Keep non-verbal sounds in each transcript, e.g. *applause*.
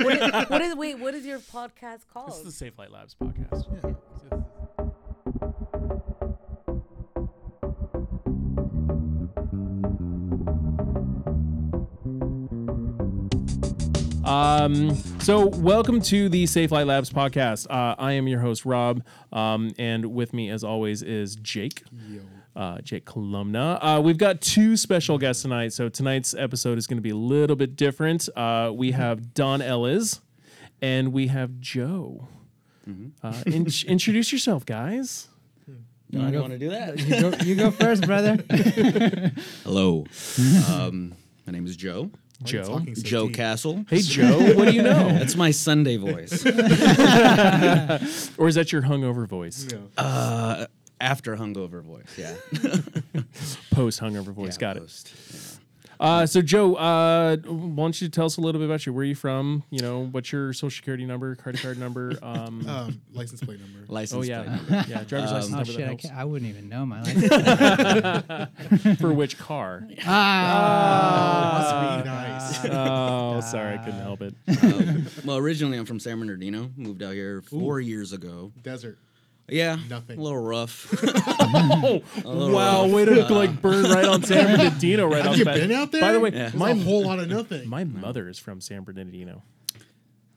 what, is, what is wait? What is your podcast called? This called? is the Safe Light Labs podcast. Um, so welcome to the Safe Light Labs podcast. Uh, I am your host, Rob. Um, and with me, as always, is Jake. Uh, Jake Columna. Uh, we've got two special guests tonight. So tonight's episode is going to be a little bit different. Uh, we have Don Ellis and we have Joe. Uh, in- *laughs* introduce yourself, guys. No, I don't want to do that. You go, you go first, brother. *laughs* Hello. um, my name is Joe. Joe. so Joe deep? Castle. Hey, Joe. What do you know? *laughs* That's my Sunday voice. or is that your hungover voice? Yeah. Uh, after hungover voice, yeah. *laughs* Post hungover voice. Yeah, Got it. yeah. Uh, so Joe, uh, why don't you tell us a little bit about you? Where are you from? You know, what's your social security number, credit card number? *laughs* Um, Um, license plate number. License oh yeah, plate *laughs* number. yeah, driver's Um, license Oh number shit! I, can't, I wouldn't even know my life. For which car? ah, Must be nice. oh, sorry, I couldn't help it. Um, well, originally I'm from San Bernardino. Moved out here four years ago. Desert. Yeah, Nothing. A little rough. *laughs* Oh, little wow, rough. way to like burn right on San *laughs* Bernardino right off Have you bat. been out there? By the way, Yeah. My a whole lot of nothing. my mother is from San Bernardino.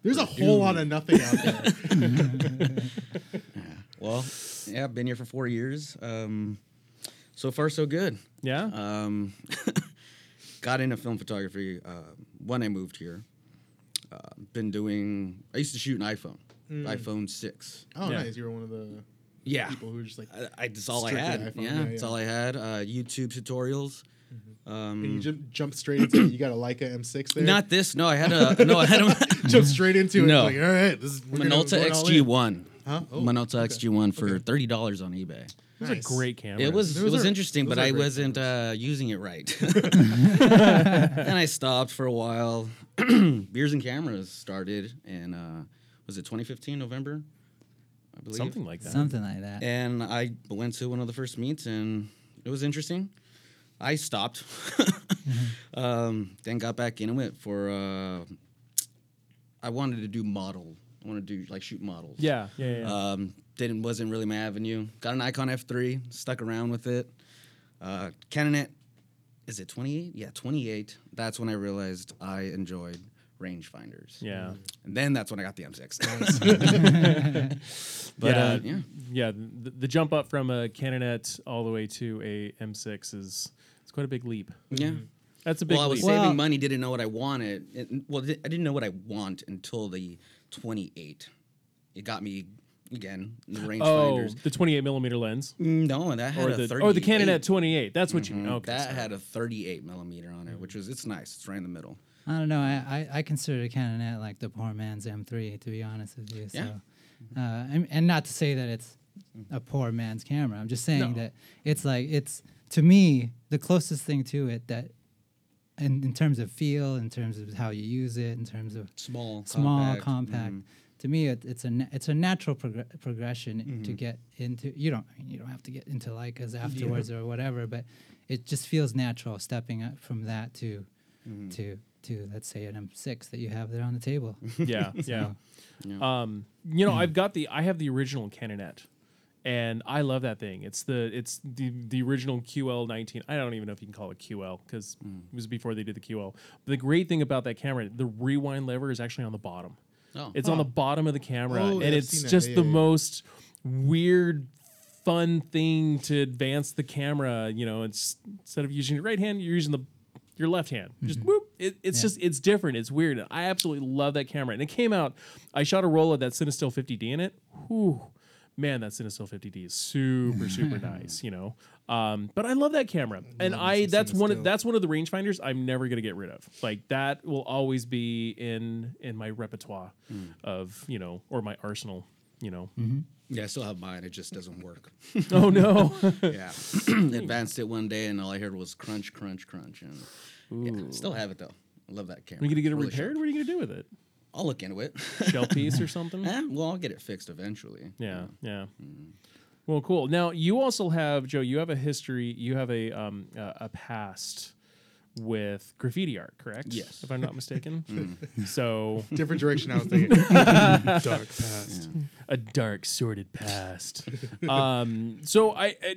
There's a whole lot of nothing out there. *laughs* well, yeah, I've been here for four years. Um, so far, so good. Yeah. Um, got into film photography uh, when I moved here. Uh, been doing. I used to shoot an iPhone, iPhone six. Oh, Yeah. nice. You were one of the Yeah, people who were just like, I, I that's all I had. iPhone, Yeah, yeah, that's yeah. all I had. Uh, YouTube tutorials. and you Um, jump, jump straight into it. You got a Leica M6 there. not this. No, I had a no. I had a *laughs* jump straight into it. No. Like, all right, this is we're Minolta XG1. Huh? Oh, Minolta okay. XG one for Okay. thirty dollars on eBay. It was a Nice. great camera. It was Those it was are- interesting, but I wasn't uh, using it right. *laughs* and I stopped for a while. *clears throat* Beers and cameras started and uh, was it 2015 November? I believe something like that. something like that. And I went to one of the first meets, and it was interesting. I stopped, *laughs* um, then got back into it for. Uh, I wanted to do model. I wanted to do like shoot models. Yeah, yeah, yeah. yeah. Um, didn't wasn't really my avenue. Got a Nikon F3, stuck around with it. Uh, Canon, is it 28? Yeah, 28. That's when I realized I enjoyed rangefinders. yeah. Mm-hmm. And then that's when I got the M6. *laughs* but yeah, uh, yeah, yeah. The, the jump up from a Canonet all the way to a M6 is it's quite a big leap. yeah. Mm-hmm. That's a big Well, I was leap. Well- saving money, didn't know what I wanted. It, well, I didn't know what I want until the 28. It got me again the oh, rangefinders. the 28 millimeter lens, No, and that had or a the 38. oh the Canonet 28. That's what you mean. Okay, that sorry. had a 38 millimeter on it, which was it's nice. It's right in the middle. I don't know. I, I, I consider the Canonet like the poor man's M3, to be honest with you. So, Yeah. uh, and, and not to say that it's a poor man's camera. I'm just saying No. that it's like it's to me the closest thing to it that, in, in terms of feel, in terms of how you use it, in terms of Small, small, compact. compact. mhm. To me, it, it's a na- it's a natural progr- progression Mm-hmm. to get into. You don't I mean, you don't have to get into Leicas afterwards or whatever, but it just feels natural stepping up from that to Mm-hmm. to to let's say an M6 that you have there on the table. *laughs* yeah, *laughs* yeah. Yeah. Um, you know, hmm. I've got the I have the original Canonet, and I love that thing. It's the it's the the original QL nineteen. I don't even know if you can call it QL because hmm. it was before they did the QL. But the great thing about that camera, the rewind lever is actually on the bottom. Oh. It's on the bottom of the camera, Oh, and I've it's just Yeah, the yeah, yeah. most weird, fun thing to advance the camera. You know, it's instead of using your right hand, you're using the your left hand. Just mm-hmm. whoop. It, it's Yeah. just it's different. It's weird. I absolutely love that camera. And it came out. I shot a roll of that Cinestill 50D in it. Whew. Man, that Cinestill 50D is super super *laughs* nice. You know. Um, but I love that camera, and Love I me some that's one of that's one of the rangefinders I'm never gonna get rid of. Like that will always be in in my repertoire of you know or my arsenal. You know. yeah, I still have mine. It just doesn't work. oh no. *laughs* yeah, *clears throat* *clears throat* advanced it one day, and all I heard was crunch, crunch, crunch, and yeah, still have it though. I love that camera. Are you gonna get it Really repaired? sharp. What are you gonna do with it? I'll look into it. *laughs* Shell piece or something? Eh, well, I'll get it fixed eventually. Yeah, yeah. Well, cool. Now you also have Joe. You have a history. You have a um a, a past with graffiti art, correct? Yes. If I'm not mistaken. *laughs* So Different direction I was *laughs* thinking. Dark past. a dark, sordid past. um, so I, I,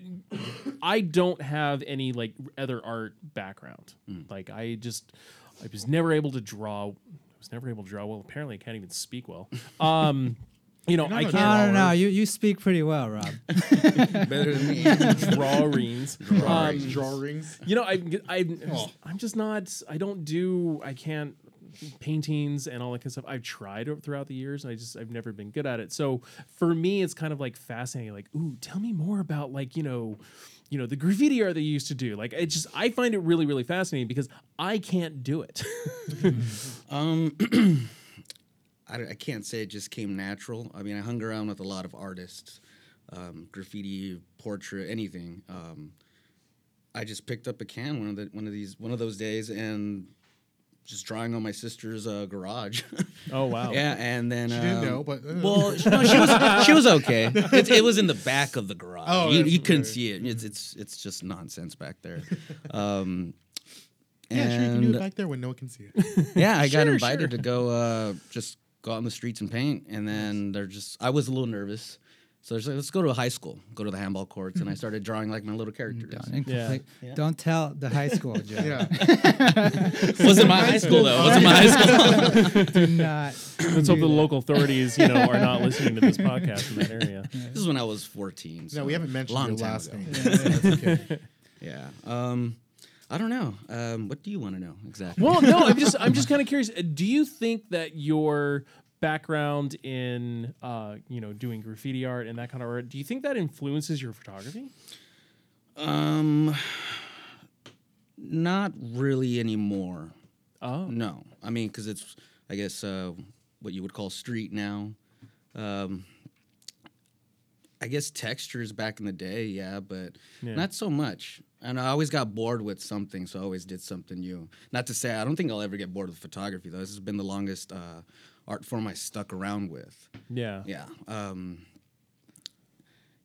I don't have any like other art background. Like I just, I was never able to draw. I was never able to draw well. Apparently, I can't even speak well. Um, you know, You're I can't I don't know. Drawer. You you speak pretty well, Rob. *laughs* Better than me. *laughs* drawings. Um, Drawings. you know, I, I, Oh. I'm just not. I don't do. I can't paintings and all that kind of stuff. I've tried throughout the years, and I just I've never been good at it. So for me, it's kind of like fascinating. Like, ooh, tell me more about like you know. You know the graffiti art they used to do. Like it just, I find it really, really fascinating because I can't do it. *laughs* Um, *clears throat* I, I can't say it just came natural. I mean, I hung around with a lot of artists, um, graffiti, portrait, anything. Um, I just picked up a can one of the one of these one of those days and just drawing on my sister's uh, garage. *laughs* oh wow! yeah, and then She didn't um, know, but, uh. well, she, no, she was she was okay. *laughs* It, it was in the back of the garage. Oh, you, you couldn't see it. It's it's it's just nonsense back there. *laughs* Um, Yeah, sure, you can do it back there when no one can see it. yeah, I got invited sure. to go uh, just go out in the streets and paint, and then they're just I was a little nervous, so they're like, let's go to a high school, go to the handball courts, and I started drawing like my little characters. Don't, Yeah. incomplete- don't tell the high school *laughs* joke. Yeah. *laughs* Wasn't my high school though. Wasn't my high school. *laughs* Do not. Let's hope the local authorities, you know, are not listening to this podcast in that area. this is when I was fourteen. So No, we haven't mentioned long your time last ago. name. That's okay. Yeah. Um, I don't know. Um, what do you want to know exactly? Well, no, I'm just I'm *laughs* just kind of curious. Do you think that your background in uh, you know doing graffiti art and that kind of art, do you think that influences your photography? Um, not really anymore. Oh, No, I mean, because it's, I guess, uh, what you would call street now. Um, I guess textures back in the day, yeah, but Yeah. not so much. And I always got bored with something, so I always did something new. Not to say I don't think I'll ever get bored with photography, though. This has been the longest uh, art form I stuck around with. yeah, Yeah. Um,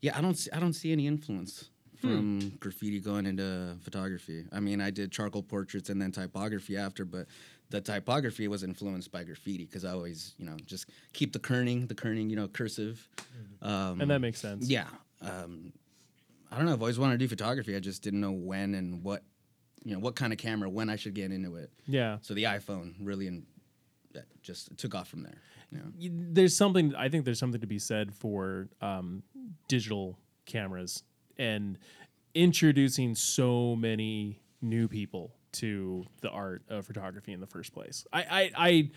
yeah, I don't see, I don't see any influence from graffiti going into photography. I mean, I did charcoal portraits and then typography after, but the typography was influenced by graffiti because I always, you know, just keep the kerning, the kerning, you know, cursive. Um, and that makes sense. yeah. Um, I don't know. I've always wanted to do photography. I just didn't know when and what, you know, what kind of camera, when I should get into it. yeah. So the iPhone really, in, that just took off from there. You know? Y- There's something I think there's something to be said for um, digital cameras and introducing so many new people to the art of photography in the first place. I I. I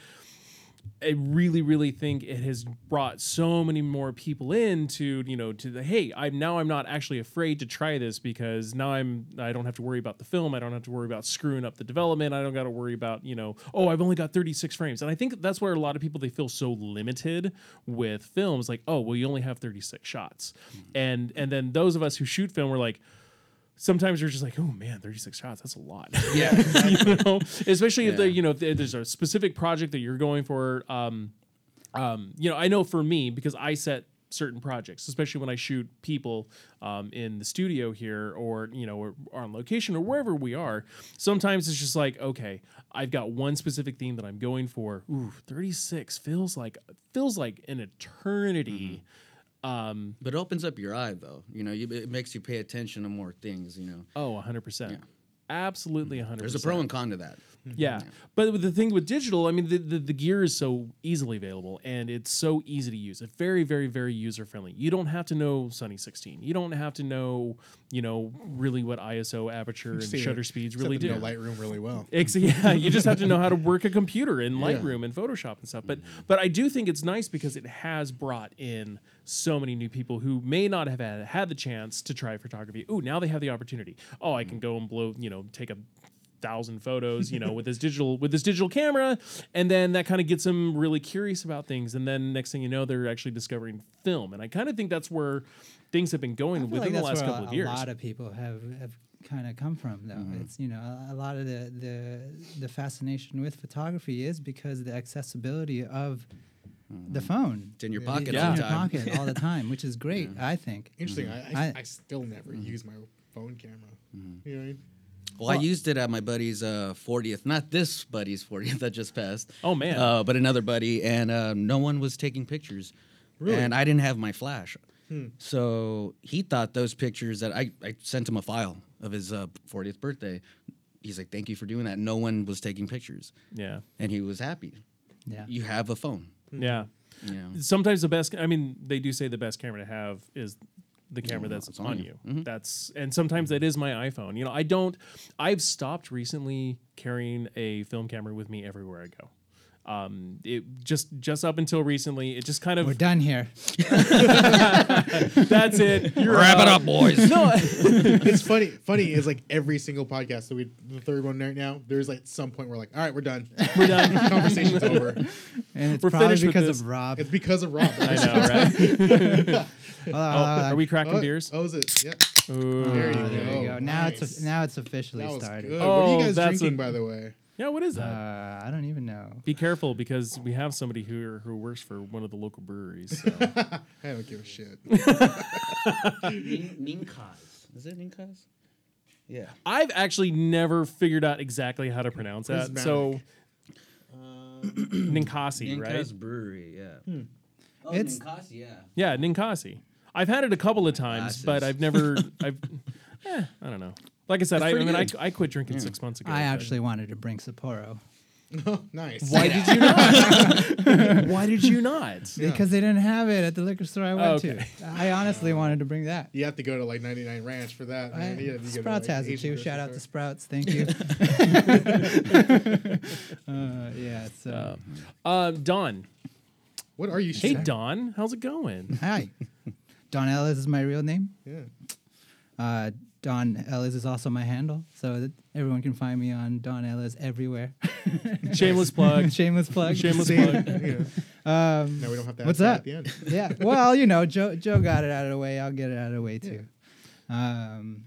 I really, really think it has brought so many more people in to, you know, to the hey, I'm now I'm not actually afraid to try this because now I'm I don't have to worry about the film. I don't have to worry about screwing up the development. I don't got to worry about, you know, oh, I've only got 36 frames. And I think that's where a lot of people they feel so limited with films like, oh, well, you only have 36 shots. Mm-hmm. And and then those of us who shoot film we're like sometimes you're just like, oh man, 36 shots, that's a lot. *laughs* Yeah. you know, especially if the you know if there's a specific project that you're going for. Um, um, you know, I know for me because I set certain projects, especially when I shoot people um, in the studio here or you know or, or on location or wherever we are. Sometimes it's just like, okay, I've got one specific theme that I'm going for. Ooh, 36 feels like feels like an eternity. Um, But it opens up your eye, though. You know, you, it makes you pay attention to more things. You know, oh, 100 percent. Absolutely, 100%. there's a pro and con to that. Yeah. But the thing with digital, I mean, the, the, the gear is so easily available and it's so easy to use. It's very, very, very user friendly. You don't have to know Sunny 16. You don't have to know, you know, really what ISO, aperture, and See, shutter speeds really do. know Lightroom really well. Ex- yeah, *laughs* you just have to know how to work a computer in Yeah. Lightroom and Photoshop and stuff. But but I do think it's nice because it has brought in so many new people who may not have had, had the chance to try photography. Ooh, now they have the opportunity. Oh, I can go and blow, you know, take a thousand photos, you know, with this digital with this digital camera, and then that kind of gets them really curious about things. And then next thing you know, they're actually discovering film. And I kind of think that's where things have been going within like the last where couple a, of years. a lot of people have, have kind of come from, though. Mm-hmm. It's you know a, a lot of the, the the fascination with photography is because the accessibility of the mm-hmm. phone. It's in your pocket it's all in the your time. pocket all the *laughs* time, which is great. I think. Interesting. Mm-hmm. I, I, I- I still never mm-hmm. use my phone camera. You know what I mean? Well, I used it at my buddy's uh, 40th, not this buddy's 40th *laughs* that just passed. Oh, man. Uh, but another buddy, and uh, no one was taking pictures. Really? And I didn't have my flash. So he thought those pictures that I, I sent him a file of his uh, 40th birthday. He's like, thank you for doing that. No one was taking pictures. Yeah. And he was happy. Yeah. You have a phone. Yeah. You know? Sometimes the best. I mean, they do say the best camera to have is the camera Yeah, that's it's on, on you. you. That's and sometimes that is my iPhone. You know, I don't. I've stopped recently carrying a film camera with me everywhere I go. Um, it just just up until recently, it just kind of We're done here. *laughs* that's it. You're Wrap it up, boys. No, *laughs* it's funny. Funny is like every single podcast. So we the third one right now. There's like some point we're like, all right, we're done. we're done. *laughs* Conversation's over. And it's We're probably because of Rob. It's because of Rob. I know, right? Oh, Oh, uh, are we cracking Oh, beers? Oh, is it? Yep. Ooh. There you oh, there you go. go. Now Nice. it's now it's officially That was started. good. what are Oh, you guys that's drinking, a- by the way? Yeah, what is that? Uh, I don't even know. Be careful because we have somebody who who works for one of the local breweries. So. *laughs* I don't give a shit. Ninkaz. Is it Ninkaz? Yeah. I've actually never figured out exactly how to pronounce that. So Uh, Ninkasi, right? Ninkaz Brewery, yeah. Oh, It's- Ninkasi, yeah. Yeah, Ninkasi. I've had it a couple of times, but I've never. *laughs* I've. Eh, I don't know. Like I said, I, I mean, I. I quit drinking six months ago. I but- actually wanted to bring Sapporo *laughs* oh, nice. Why did you not? *laughs* Why did you not? because they didn't have it at the liquor store I went Okay. to. I honestly wanted to bring that. You have to go to like 99 Ranch for that. I- Man. You have to go to, Sprouts like, has it Asian too. Shout out to grocery Sprouts. Thank you. uh, yeah. So Um, Don. What are you? Hey, saying? Don. How's it going? hi, Don Ellis is my real name. Yeah. Uh, Don Ellis is also my handle, so that everyone can find me on Don Ellis everywhere. *laughs* *laughs* Shameless plug. Shameless plug. Shameless *laughs* plug. Yeah. Um, Now we don't have to. What's that? At the end. yeah. Well, you know, Joe Joe got it out of the way. I'll get it out of the way too. Um,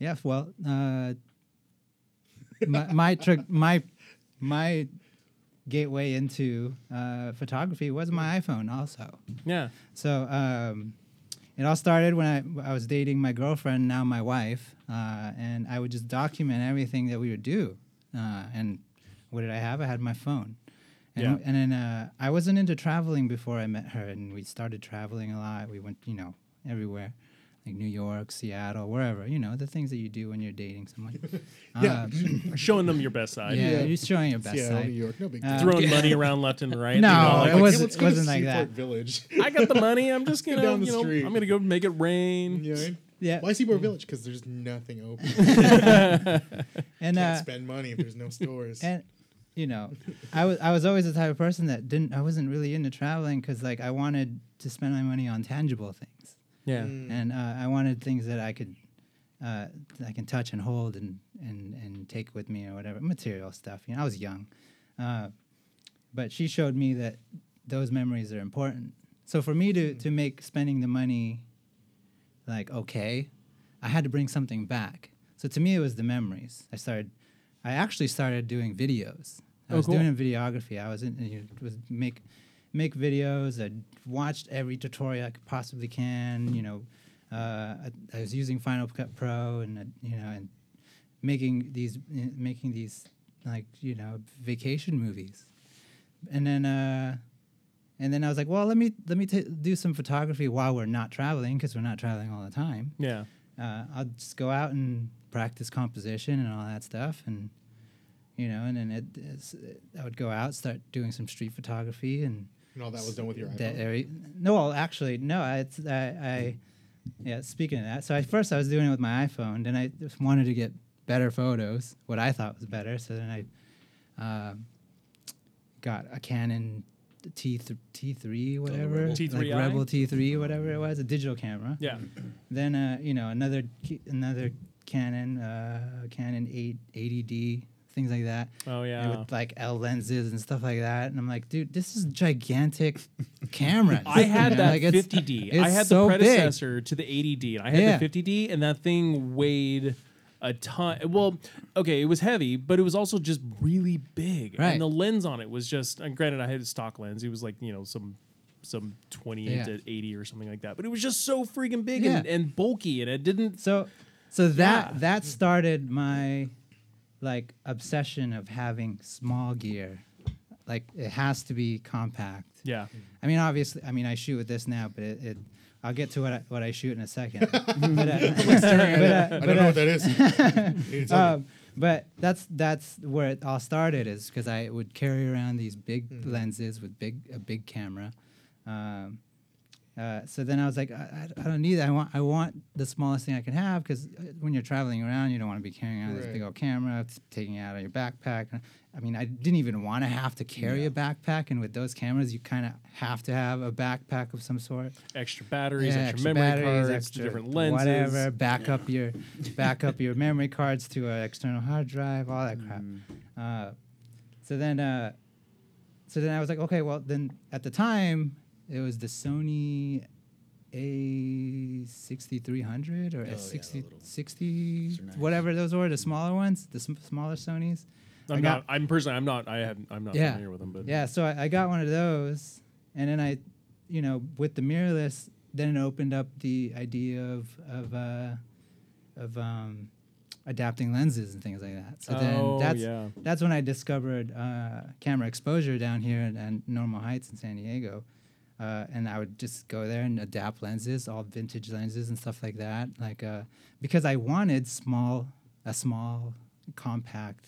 yeah. Well, uh, my my, tr- my my gateway into uh, photography was my iPhone, also. Yeah. So um, it all started when I, I was dating my girlfriend, now my wife, uh, and I would just document everything that we would do. Uh, and what did I have? I had my phone. And, Yeah. and then uh, I wasn't into traveling before I met her, and we started traveling a lot. We went, you know, everywhere, like New York, Seattle, wherever. You know, the things that you do when you're dating someone. *laughs* Yeah. Um, *laughs* Showing them your best side. yeah, Yeah. you're showing your best Seattle, side. New York. No big Uh, deal. Throwing money *laughs* around left and right. No, you know, it wasn't- let's go wasn't like that. Village. I got the money. I'm just gonna, down the you know, street. I'm gonna go make it rain. You know what I mean? Yeah. Why Seaport Village? Because there's nothing open. And Can't uh, spend money if there's no stores. and you know i was i was always the type of person that didn't i wasn't really into traveling because like i wanted to spend my money on tangible things Yeah. Mm. and uh, i wanted things that i could uh, that i can touch and hold and and and take with me or whatever material stuff you know i was young. Uh, but she showed me that those memories are important. So for me to to make spending the money like okay i had to bring something back. So to me it was the memories. I started i actually started doing videos. I Oh, was cool. doing videography. I was in you know, was make make videos i watched every tutorial i could possibly can you know uh, I, I was using final cut pro and uh, you know and making these making these like you know vacation movies and then uh and then I was like, well, let me let me t- do some photography while we're not traveling because we're not traveling all the time. Yeah. Uh, I'll just go out and practice composition and all that stuff, and you know, and then it, it's, I would go out, start doing some street photography, and and all that was done with your that iPhone. area. No, well, actually, no. I, it's, I, I, yeah. Speaking of that, so I first I was doing it with my iPhone, then I just wanted to get better photos, what I thought was better. So then I um, got a Canon T T three whatever, Rebel. like T3i? Rebel T three whatever it was, a digital camera. Yeah. Then uh, you know another another Canon uh, Canon 8 80D things like that. Oh And yeah. with like L lenses and stuff like that, and I'm like, dude, this is gigantic *laughs* camera. I had You know, that like, it's- 50D. I it's had so the big. predecessor to the 80D. And I had Yeah. the 50D, and that thing weighed a ton. Well, okay, it was heavy, but it was also just really big. Right. And the lens on it was just. And granted, I had a stock lens. It was like you know some some 28 Yeah. to 80 or something like that. But it was just so freaking big Yeah. and, and bulky, and it didn't. So so that Yeah. that started my like obsession of having small gear. Like it has to be compact. Yeah. I mean, obviously, I mean, I shoot with this now, but it. it I'll get to what I, what I shoot in a second. *laughs* but, uh, but, uh, I don't know uh, what that is. *laughs* You need to tell me. um, but that's that's where it all started is because I would carry around these big Mm-hmm. lenses with big a big camera. Um, uh, so then I was like, I, I don't need that. I want I want the smallest thing I can have because when you're traveling around, you don't want to be carrying around this big old camera, taking it out of your backpack. I mean, I didn't even want to have to carry a backpack, and with those cameras, you kind of have to have a backpack of some sort Extra batteries, yeah, extra, memory batteries, cards, extra different lenses. whatever. Back up your back up your memory cards to an external hard drive, all that crap. Uh, so then, uh, so then I was like, okay, well then at the time it was the Sony A sixty three hundred or Oh, yeah, A the 60, little- 60 Those are nice. whatever those were, the smaller ones, the sm- smaller Sonys. I'm I not. I'm personally. I'm not. I have. I'm not Yeah. familiar with them. But Yeah, so I, I got one of those, and then I, you know, with the mirrorless, then it opened up the idea of of uh, of um, adapting lenses and things like that. So Oh, then that's yeah. that's when I discovered uh, camera exposure down here in Normal Heights in San Diego. Uh, and I would just go there and adapt lenses, all vintage lenses and stuff like that. Like, uh, because I wanted small, a small, compact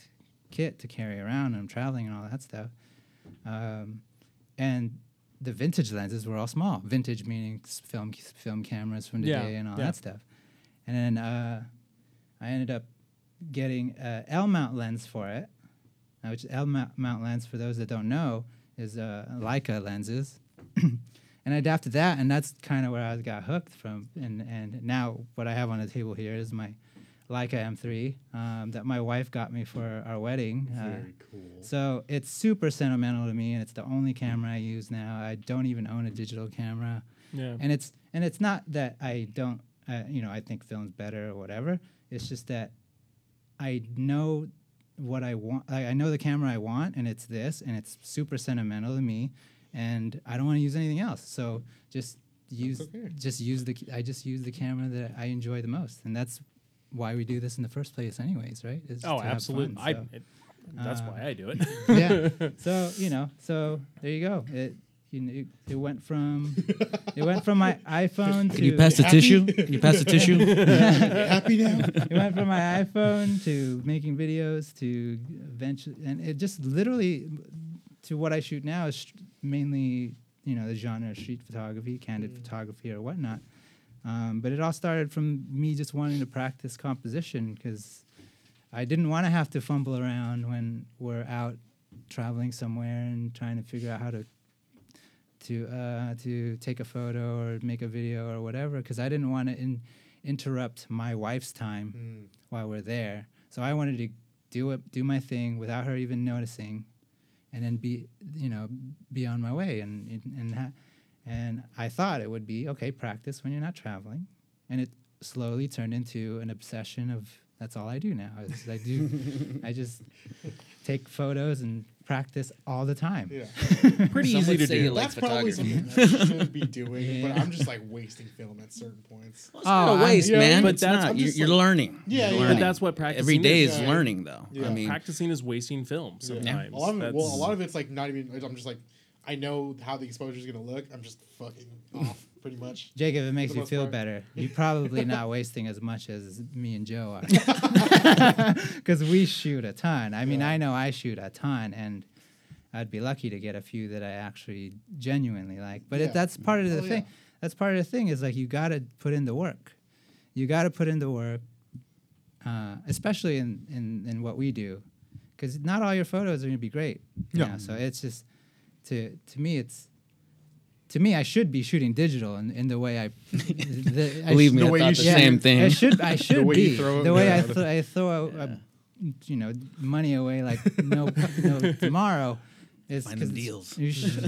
kit to carry around and I'm traveling and all that stuff. Um, and the vintage lenses were all small. Vintage meaning film film cameras from the Yeah, day and all yeah. that stuff. And then uh, I ended up getting a L mount lens for it, uh, which L mount mount lens for those that don't know is uh, Leica lenses. And I adapted that, and that's kind of where I got hooked from. And and now what I have on the table here is my Leica M3 um, that my wife got me for our wedding. Uh, Very cool. so it's super sentimental to me, and it's the only camera I use now. I don't even own a digital camera, Yeah. and it's and it's not that I don't, uh, you know, I think film's better or whatever. It's just that I know what I want. I, I know the camera I want, and it's this, and it's super sentimental to me, and I don't want to use anything else. So just use okay. just use the I just use the camera that I enjoy the most, and that's why we do this in the first place, anyways, right? Is oh, absolutely. fun, I. It, that's uh, why I do it. *laughs* yeah. *laughs* So you know, so there you go. It you know, it, it went from it went from my *laughs* iPhone to Can you pass the Happy? tissue? Can you pass the tissue? Happy now? it went from my iPhone to making videos to eventually, and it just literally to what I shoot now is sh- mainly you know the genre of street photography, candid photography, or whatnot. Um, but it all started from me just wanting to practice composition because I didn't want to have to fumble around when we're out traveling somewhere and trying to figure out how to to uh, to take a photo or make a video or whatever because I didn't want to in, interrupt my wife's time Mm. while we're there. So I wanted to do it, do my thing without her even noticing, and then be you know be on my way and and ha- and I thought it would be okay practice when you're not traveling, and it slowly turned into an obsession of that's all I do now. Is I do *laughs* I just take photos and practice all the time. Yeah. *laughs* Pretty Some easy to say do. you like That's probably photography. something I should be *laughs* doing, but I'm just like wasting film at certain points. It's Oh, a I'm- waste, Yeah, man. but it's that's- not. I'm You're, you're like- learning. Yeah, You're yeah. learning. But that's what practicing Every day is. is Yeah. learning, though. Yeah. I mean, practicing is wasting film sometimes. A lot of it, well, a lot of it's like not even. I'm just like, I know how the exposure is gonna look. I'm just fucking off, pretty much. Jacob, it makes you feel part. better. *laughs* You're probably not wasting as much as me and Joe are. *laughs* Because we shoot a ton. I mean, Yeah. I know I shoot a ton, and I'd be lucky to get a few that I actually genuinely like. But Yeah. it, that's part of the Oh, thing. yeah. That's part of the thing is like you got to put in the work. You got to put in the work, uh, especially in, in, in what we do. Because not all your photos are going to be great. Yeah. know, So it's just, to, to me, it's, to me, I should be shooting digital in, in the way I. the, *laughs* I believe sh- me, the I way thought you the shoot. same thing. I should. I *laughs* should way be the way. I, th- I throw, a, a, you know, money away like no, no tomorrow. Is Find them 'cause it's- deals. you sh-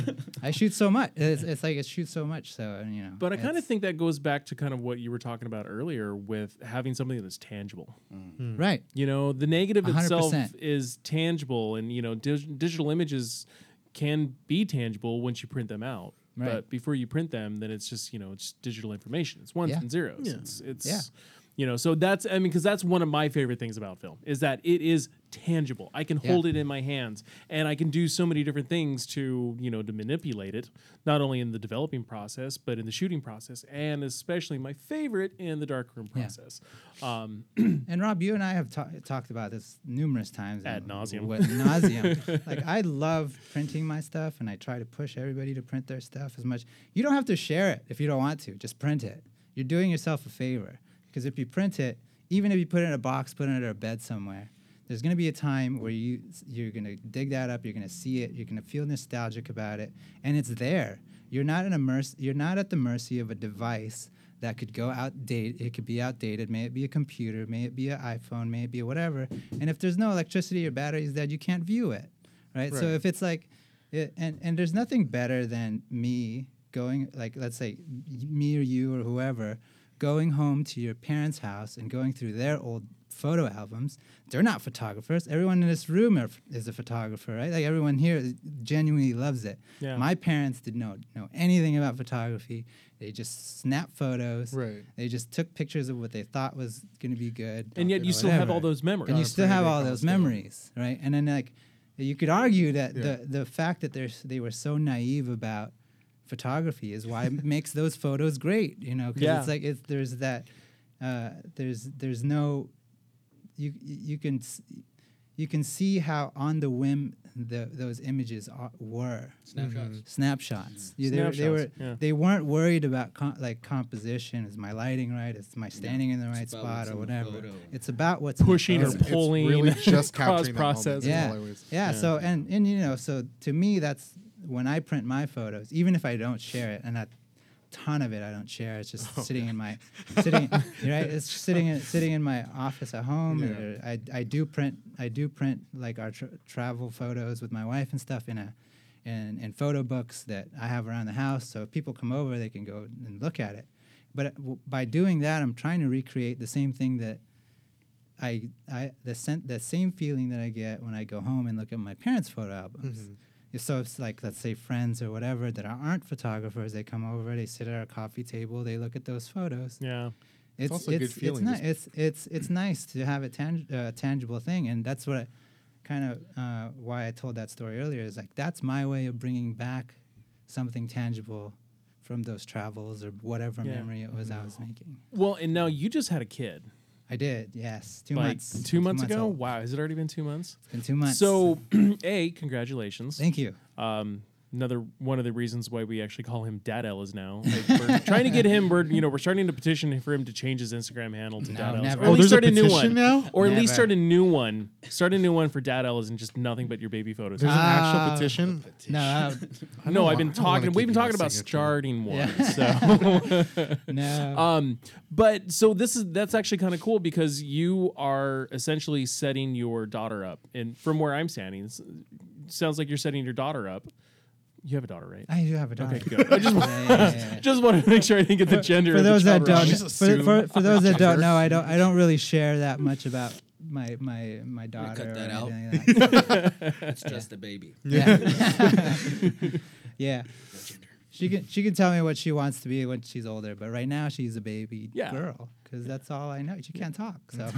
I shoot so much. It's, it's like it shoots so much. So uh, you know. But I kind of think that goes back to kind of what you were talking about earlier with having something that's tangible. Mm-hmm. Hmm. right. You know, the negative A hundred itself is tangible, and you know, dig- digital images can be tangible once you print them out. Right. But before you print them, then it's just you know, it's digital information. It's ones Yeah. and zeros. Yeah. It's it's Yeah. You know, so that's I mean, because that's one of my favorite things about film is that it is tangible. I can Yeah. hold it in my hands, and I can do so many different things to you know to manipulate it, not only in the developing process but in the shooting process, and especially my favorite in the darkroom Yeah. process. Um, *clears throat* And Rob, you and I have ta- talked about this numerous times. Ad and nauseam. What nauseum? *laughs* like I love printing my stuff, and I try to push everybody to print their stuff as much. You don't have to share it if you don't want to. Just print it. You're doing yourself a favor because if you print it, even if you put it in a box, put it under a bed somewhere, there's going to be a time where you you're going to dig that up. You're going to see it. You're going to feel nostalgic about it, and it's there. You're not in a merc- You're not at the mercy of a device that could go outdated. It could be outdated. May it be a computer, may it be an iPhone, may it be whatever. And if there's no electricity or batteries dead, you can't view it, right? So if it's like, it, and and there's nothing better than me going like let's say me or you or whoever going home to your parents' house and going through their old photo albums. They're not photographers. Everyone in this room are, is a photographer, right? Like everyone here genuinely loves it. Yeah. My parents did not know anything about photography. They just snapped photos. Right. They just took pictures of what they thought was going to be good. and yet you still have all those memories. and you still have all those memories, right? And then like you could argue that Yeah. the the fact that there's they were so naive about photography is why it *laughs* makes those photos great, you know? Because Yeah. it's like it's there's that uh, there's there's no you you can you can see how on the whim the those images are, were Snapshots. snapshots. You- they, were- they were Snapshots, yeah. they weren't worried about com- like composition. Is my lighting right? Is my standing in the right It's spot or whatever? It's about what's Pushing or photo. It's pulling really just *laughs* cross capturing that moment. process. Yeah. all it was. yeah, Yeah. So and and you know, so to me, that's when I print my photos, even if I don't share it, and a ton of it I don't share. It's just *laughs* sitting in my sitting *laughs* right. It's sitting in sitting in my office at home. Yeah. I I do print I do print like our tra- travel photos with my wife and stuff in a. In, in photo books that I have around the house, so if people come over, they can go and look at it. But uh, w- by doing that, I'm trying to recreate the same thing that I, I the sen- the same feeling that I get when I go home and look at my parents' photo albums. Mm-hmm. Yeah, So it's like let's say friends or whatever that aren't photographers, they come over, they sit at our coffee table, they look at those photos. yeah. It's also a good it's feeling, It's, ni- it's it's it's nice to have a tang- uh, tangible thing, and that's what kind of uh, why I told that story earlier. Is like that's my way of bringing back something tangible from those travels or whatever Yeah. memory it was I was making. Well, and now you just had a kid. I did, yes, two like months. two months ago. old. Wow, has it already been two months? It's been two months. So, *clears throat* a congratulations. thank you. Um, another one of the reasons why we actually call him Dad Ellis now. Like, we're *laughs* trying to get him. We're you know we're starting to petition for him to change his Instagram handle to No, Dad Ellis, or at Oh, least there's a start a new petition one now? or at least start a new one. Start a new one for Dad Ellis and just nothing but your baby photos. There's an actual Ah. petition. No, uh, I *laughs* no, I've been I don't wanna talking. We've been talking about starting one. Yeah. So. *laughs* no. Um, but so this is that's actually kind of cool because you are essentially setting your daughter up, and from where I'm standing, sounds like you're setting your daughter up. You have a daughter, right? I do have a daughter. Okay, good. *laughs* I just, Yeah, yeah, yeah, yeah. *laughs* just wanted to make sure I didn't get the gender. for of the those that don't, for, for, for those that don't know, I don't I don't really share that much about my my my daughter. cut or that out. like that. *laughs* It's just a baby. Yeah. yeah. She can she can tell me what she wants to be when she's older, but right now she's a baby Yeah. girl because that's all I know. She can't talk, so *laughs*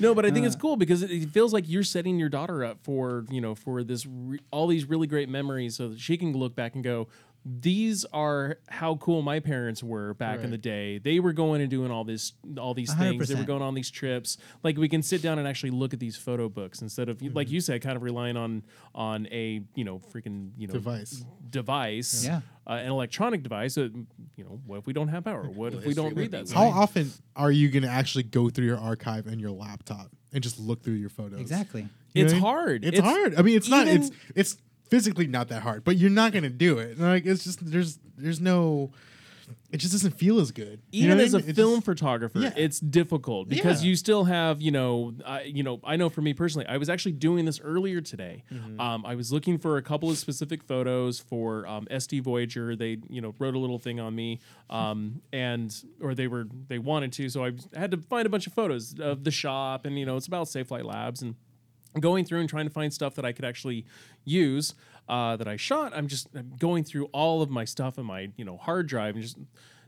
No, but I think it's Uh. cool because it, it feels like you're setting your daughter up for you know for this re- all these really great memories, so that she can look back and go, "These are how cool my parents were back in the day. They were going and doing all this, all these things. They were going on these trips. Like we can sit down and actually look at these photo books instead of Mm-hmm. like you said, kind of relying on on a you know freaking you know Device. device, Yeah. uh, an electronic device. Uh, you know, what if we don't have power? *laughs* What if we don't read that? How stuff? often are you going to actually go through your archive and your laptop and just look through your photos? exactly. You It's I mean? hard. It's, hard. I mean, it's not. It's it's physically not that hard, but you're not going to do it. Like it's just there's there's no. It just doesn't feel as good. You know even I as a mean? It film just- photographer, Yeah. it's difficult because Yeah. you still have, you know, I, you know, I know for me personally, I was actually doing this earlier today. Mm-hmm. Um, I was looking for a couple of specific photos for um, SD Voyager. They, you know, wrote a little thing on me, um, and or they were they wanted to, so I had to find a bunch of photos of the shop, and you know, it's about Safe Light Labs and going through and trying to find stuff that I could actually use uh, that I shot. I'm just I'm going through all of my stuff in my you know hard drive and just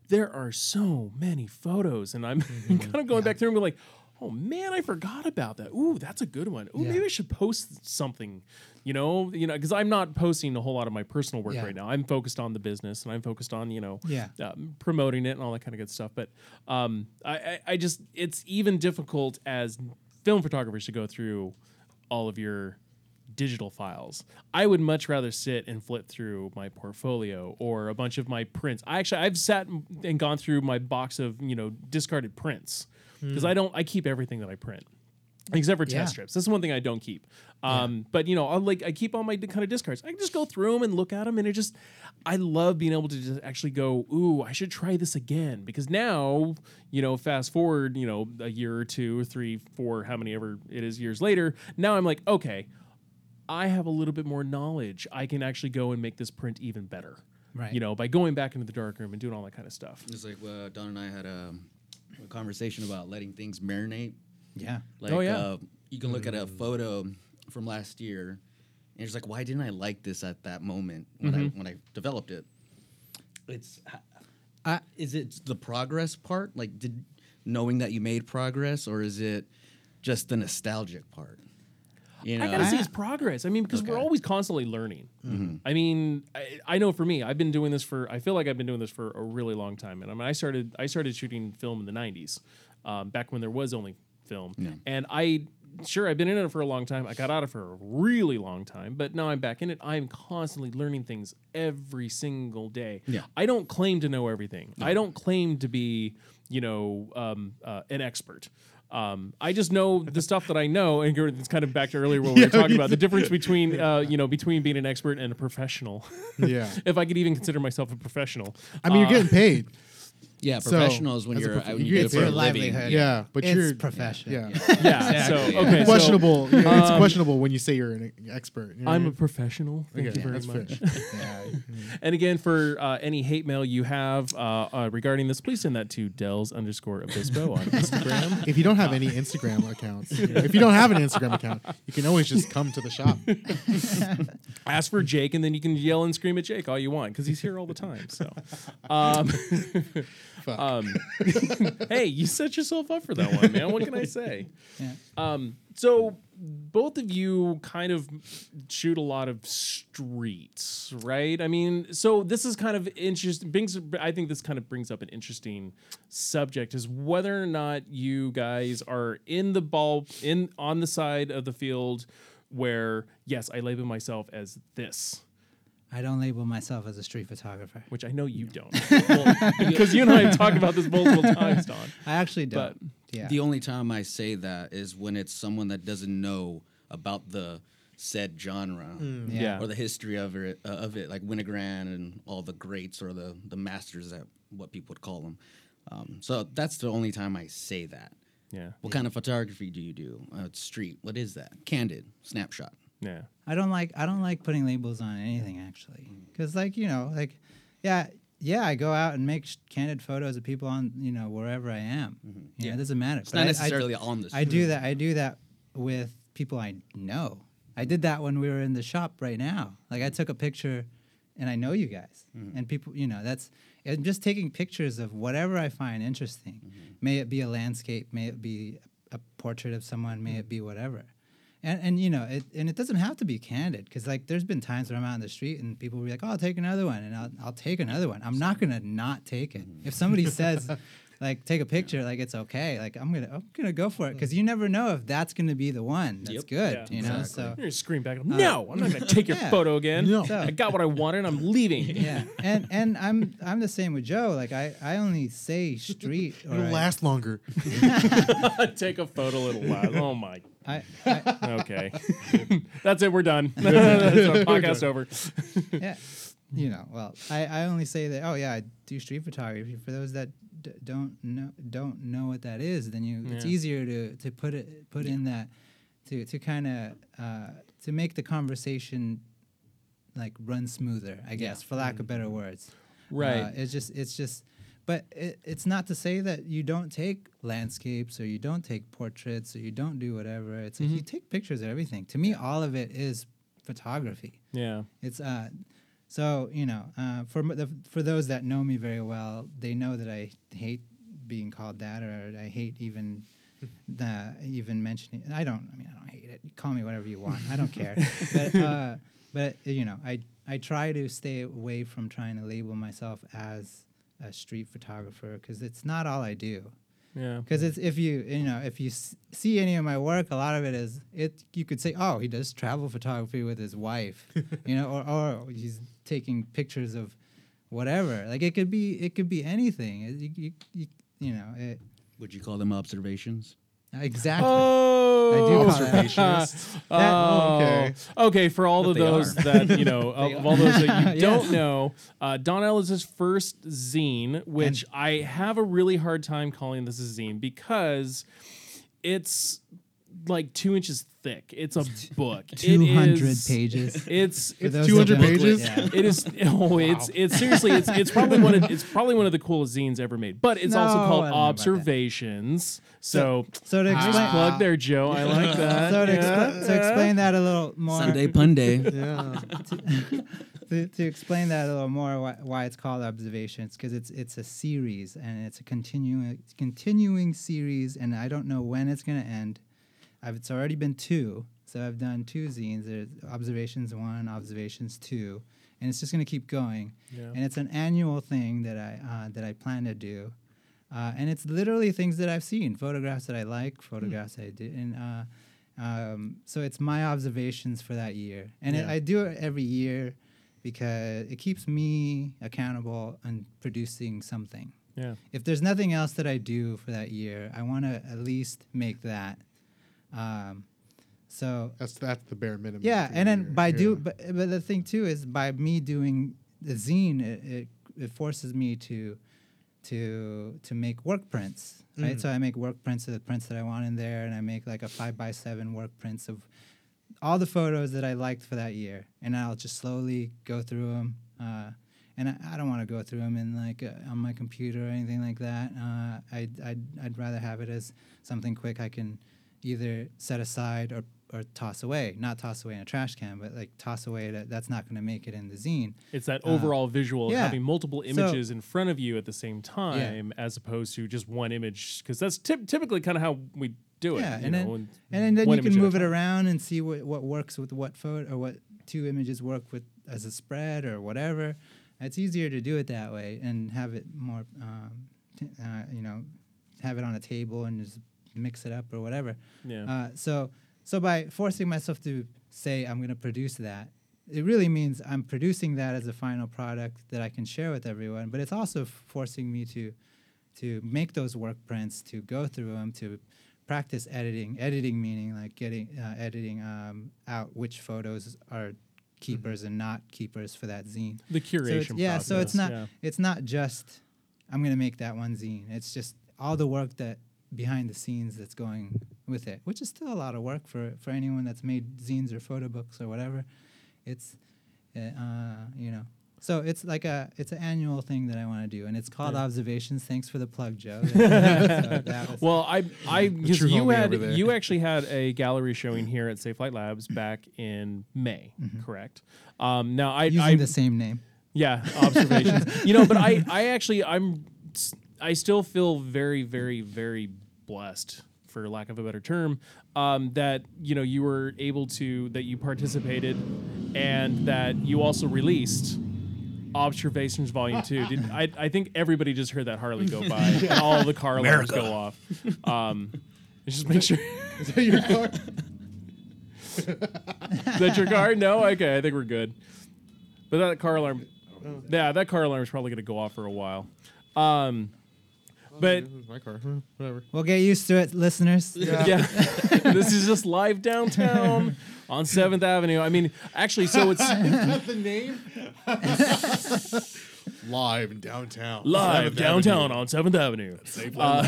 there are so many photos, and I'm *laughs* kind of going back through and be like, oh man, I forgot about that. Ooh, that's a good one. Ooh, Yeah. maybe I should post something. You know, you know, because I'm not posting a whole lot of my personal work Yeah. right now. I'm focused on the business, and I'm focused on you know, Yeah. um, promoting it and all that kind of good stuff. But um, I, I, I just it's even difficult as film photographers to go through all of your digital files. I would much rather sit and flip through my portfolio or a bunch of my prints. I actually I've sat and- gone through my box of you know discarded prints because hmm. I don't I keep everything that I print. Except for test Yeah. strips. That's the one thing I don't keep. Um, But you know, I'll like I keep all my kind of discards. I can just go through them and look at them, and it just I love being able to just actually go, ooh, I should try this again because now you know, fast forward, you know, a year or two or three, four, how many ever it is years later. Now I'm like, okay, I have a little bit more knowledge. I can actually go and make this print even better. Right. You know, by going back into the darkroom and doing all that kind of stuff. It's like uh, Don and I had a, a conversation about letting things marinate. Yeah. Like, Oh, yeah. uh, you can look at a photo from last year, and it's like, why didn't I like this at that moment when I when I developed it? It's, I- is it the progress part? Like, did knowing that you made progress, or is it just the nostalgic part? You know, I gotta see his progress. I mean, because we're always constantly learning. I mean, I, I know for me, I've been doing this for. I feel like I've been doing this for a really long time. And I mean, I started. I started shooting film in the '90s, um, back when there was only film. Yeah. And I, sure, I've been in it for a long time. I got out of it for a really long time, but now I'm back in it. I'm constantly learning things every single day. Yeah. I don't claim to know everything. I don't claim to be, you know, um, uh, an expert. Um, I just know the stuff that I know, and it's kind of back to earlier when we were talking about the difference between, uh, you know, between being an expert and a professional. Yeah. *laughs* if I could even consider myself a professional. I mean, you're Uh, getting paid. *laughs* yeah, So, professional is when as a you're prof- when you you do get it for a paid. living. livelihood. Yeah, but it's you're professional. Yeah. Yeah. So Exactly, okay. so questionable. yeah, it's um, questionable when you say you're an expert. you know I'm what a professional. Thank Okay, you very that's much. fair. *laughs* Yeah. *laughs* And again, for uh, any hate mail you have uh, uh, regarding this, please send that to Dells underscore Obispo on *laughs* Instagram. If you don't have any Instagram accounts, if you don't have an Instagram account, you can always just come to the shop. Ask for Jake, and then you can yell and scream at Jake all you want because he's here all the time. So, um, Fuck. Um, *laughs* hey, you set yourself up for that one, man. What can I say? *laughs* Yeah. Um, so both of you kind of shoot a lot of streets, right? I mean, so this is kind of interesting. Brings, I think this kind of brings up an interesting subject: is whether or not you guys are in the ball in on the side of the field where, yes, I label myself as this. I don't label myself as a street photographer. Which I know you don't, Well, because you and I have talked about this multiple *laughs* times, Don. I actually don't. yeah. The only time I say that is when it's someone that doesn't know about the said genre Yeah. Yeah. or the history of it, uh, of it, like Winogrand and all the greats or the the masters that what people would call them. Um, so that's the only time I say that. Yeah, What kind of photography do you do? Uh, street. What is that? Candid, snapshot. Yeah. I don't like I don't like putting labels on anything actually, because like you know like, yeah yeah I go out and make sh- candid photos of people on you know wherever I am. Mm-hmm. You know, Yeah. it doesn't matter. It's But not I- I- necessarily on the. I do that. I do that with people I know. I did that when we were in the shop right now. Like I took a picture, and I know you guys, mm-hmm. and people. You know, that's. I'm just taking pictures of whatever I find interesting. Mm-hmm. May it be a landscape, may it be a portrait of someone, may it be whatever. And and you know, it and it doesn't have to be candid because like there's been times where I'm out in the street and people will be like, "Oh, I'll take another one," and I'll I'll take another one. I'm not gonna not take it. If somebody says. *laughs* Like take a picture, like it's okay. Like I'm gonna, I'm gonna go for it because you never know if that's gonna be the one that's Yep. good. Yeah, you know, exactly. so You're gonna scream back. Uh, no, I'm not gonna take your *laughs* yeah. photo again. No. So- I got what I wanted. I'm leaving. *laughs* yeah. And and I'm I'm the same with Joe. Like I I only say street. *laughs* Or It'll I, last longer. take a photo. It'll last. Oh my. I, I Okay, that's it. We're done. that's our podcast over. yeah. You know, well, I, I only say that. Oh yeah, I do street photography. For those that d- don't know don't know what that is, then you it's easier to to put it put in that to to kind of uh, to make the conversation like run smoother. I guess, for lack of better words. Right. Uh, it's just it's just but it, it's not to say that you don't take landscapes or you don't take portraits or you don't do whatever it's like you take pictures of everything to me all of it is photography Yeah. it's uh so you know, uh, for the, for those that know me very well, they know that I hate being called that, or I hate even *laughs* the even mentioning. I don't. I mean, I don't hate it. Call me whatever you want. I don't care. *laughs* but uh, but you know, I I try to stay away from trying to label myself as a street photographer because it's not all I do Yeah. because it's if you you know if you s- see any of my work a lot of it is it you could say oh he does travel photography with his wife *laughs* you know or, or he's taking pictures of whatever like it could be it could be anything It- you, you, you, you know it, Would you call them observations? Exactly Oh, I do that- *laughs* Oh, Okay. okay. For all But of they those are. that you know, *laughs* of, of all those that you *laughs* don't know, uh, Don Ellis's first zine, which I have a really hard time calling this a zine because it's like two inches thick. It's a *laughs* book. 200 pages It's *laughs* It's 200 pages? yeah. it is *laughs* oh it's it's seriously it's it's probably one of it's probably one of the coolest zines ever made but it's also called I don't know about that. observations so so to nice explain plug ah. there joe i like that so to, Yeah. expla- to explain that a little more Sunday Pun Day. Yeah. to, to explain that a little more why, why it's called observations because it's it's a series and it's a continuing continuing series and I don't know when it's going to end. I've, it's already been two, so I've done two zines. There's observations one, observations two, and it's just going to keep going. Yeah. And it's an annual thing that I uh, that I plan to do, uh, and it's literally things that I've seen, photographs that I like, photographs I did, and. Uh, um, so it's my observations for that year, and it, I do it every year because it keeps me accountable and producing something. yeah If there's nothing else that I do for that year, I want to at least make that. Um, so That's that's the bare minimum. yeah, and then your- by do, but but the thing too is by me doing the zine, it it, it forces me to to to make work prints, right? Mhm. So I make work prints of the prints that I want in there, and I make like a five by seven work prints of all the photos that I liked for that year, and I'll just slowly go through them. Uh, and I, I don't want to go through them in like uh, on my computer or anything like that. Uh, I'd, I'd I'd rather have it as something quick I can either set aside or or toss away. Not toss away in a trash can, but like toss away that that's not going to make it in the zine. it's that Uh, overall visual of yeah. having multiple So- images in front of you at the same time as opposed to just one image because that's typ- typically kind of how we do it Yeah, you and then- and And then you can image at a move it around and see what, what works with what photo or what two images work with as a spread or whatever. It's easier to do it that way and have it more, um, t- uh, you know, have it on a table and just mix it up or whatever. yeah Uh, so, so by forcing myself to say I'm going to produce that, it really means I'm producing that as a final product that I can share with everyone. But it's also f- forcing me to, to make those work prints, to go through them, to practice editing. Editing meaning like getting uh, editing um, out which photos are keepers and not keepers for that zine. the So curation it's, yeah, so it's not yeah. it's not just I'm gonna make that one zine. It's just all the work that behind the scenes that's going with it, which is still a lot of work for for anyone that's made zines or photo books or whatever. It's uh, uh, you know. So it's like a it's an annual thing that I want to do, and it's called Yeah. observations. Thanks for the plug, Joe. *laughs* So was- Well, I, I, because true you had, you actually had a gallery showing here at Safe Light Labs back in May, correct? Um, now I, using I, the same name. yeah, observations. *laughs* you know, but I, I actually, I'm, s- I still feel very, very, very blessed, for lack of a better term, um, that you know you were able to, that you participated, and that you also released. Observations Volume Two. Did, *laughs* I, I think everybody just heard that Harley go by and all the car alarms go off. Um, just make sure. *laughs* Is that your car? Is that your car? No? Okay, I think we're good. But that car alarm, yeah, that car alarm is probably going to go off for a while. Um, but This is my car. Huh, *laughs* Whatever. We'll get used to it, listeners. *laughs* yeah, *laughs* this is just live downtown on Seventh Avenue. I mean, actually, so it's That's the name. Live in downtown. live 7th downtown Avenue. on Seventh Avenue. Uh,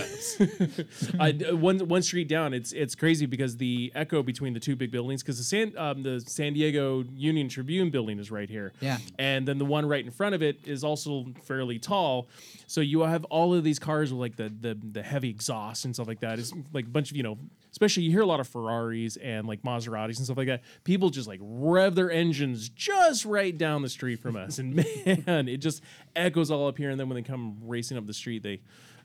I, one one street down. It's it's crazy because the echo between the two big buildings. Because the San um, the San Diego Union Tribune building is right here. Yeah. and then the one right in front of it is also fairly tall. So you have all of these cars with like the the, the heavy exhaust and stuff like that. It's like a bunch of you know especially you hear a lot of Ferraris and like Maseratis and stuff like that. People just like rev their engines just right down the street from us, and *laughs* man, it just echoes all up here. And then when they come racing up the street, they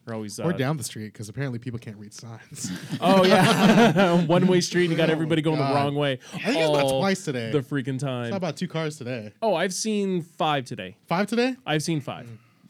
are always uh, Or down the street because apparently people can't read signs. *laughs* Oh yeah, *laughs* one way street. and You got everybody going the wrong way. I think it's about twice today. The freaking time. about two cars today. Oh, I've seen five today. Five today? I've seen five.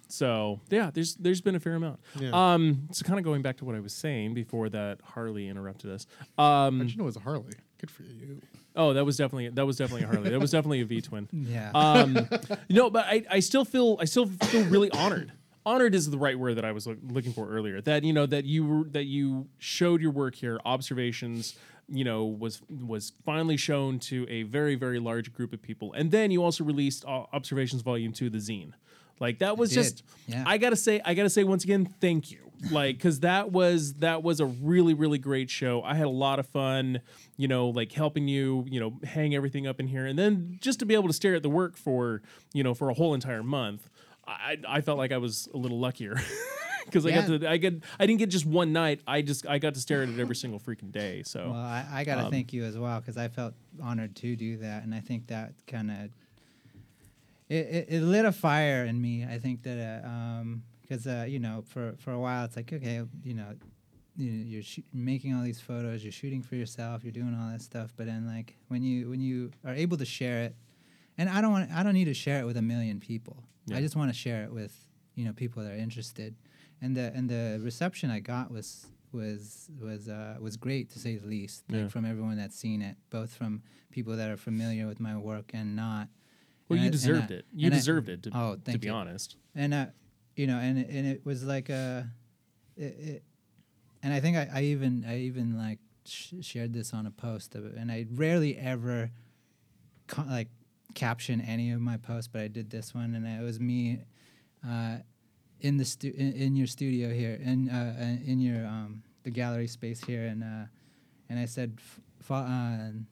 So yeah, there's there's been a fair amount. Yeah. Um, so kind of going back to what I was saying before that Harley interrupted us. Um, How'd you know it was a Harley? Good for you. oh, that was definitely that was definitely a Harley. that was definitely a V twin. *laughs* Yeah. Um, no, but I, I still feel I still feel really honored. Honored is the right word that I was look, looking for earlier. That you know that you were, that you showed your work here, observations. You know was was finally shown to a very very large group of people, and then you also released uh, observations volume two, the zine. Like that was just. yeah. I gotta say, I gotta say once again, thank you. Like, because that was that was a really really great show. I had a lot of fun. You know, like helping you, you know, hang everything up in here, and then just to be able to stare at the work for, you know, for a whole entire month. I I felt like I was a little luckier. *laughs* Because I got to, I get, I didn't get just one night. I just, I got to stare at it every single freaking day. So, Well, I, I got to um, thank you as well because I felt honored to do that, and I think that kind of it, it, it lit a fire in me. I think that because uh, you know for for a while it's like okay you know you, you're shoo- making all these photos, you're shooting for yourself, you're doing all that stuff, but then like when you when you are able to share it, and I don't want I don't need to share it with a million people. Yeah. I just want to share it with you know people that are interested, and the and the reception I got was was was uh, was great to say the least. Like Yeah. from everyone that's seen it, both from people that are familiar with my work and not. Well, And you I- deserved I- it. You and I- deserved it. To, Oh, to be you. honest. and uh, you know, and it- and it was like a, it, it, and I think I, I even I even like sh- shared this on a post, of and I rarely ever, co- like, caption any of my posts, but I did this one, and it was me, uh, in the stu- in, in your studio here, in uh, uh, in your um the gallery space here, and uh, and I said, f- uh, and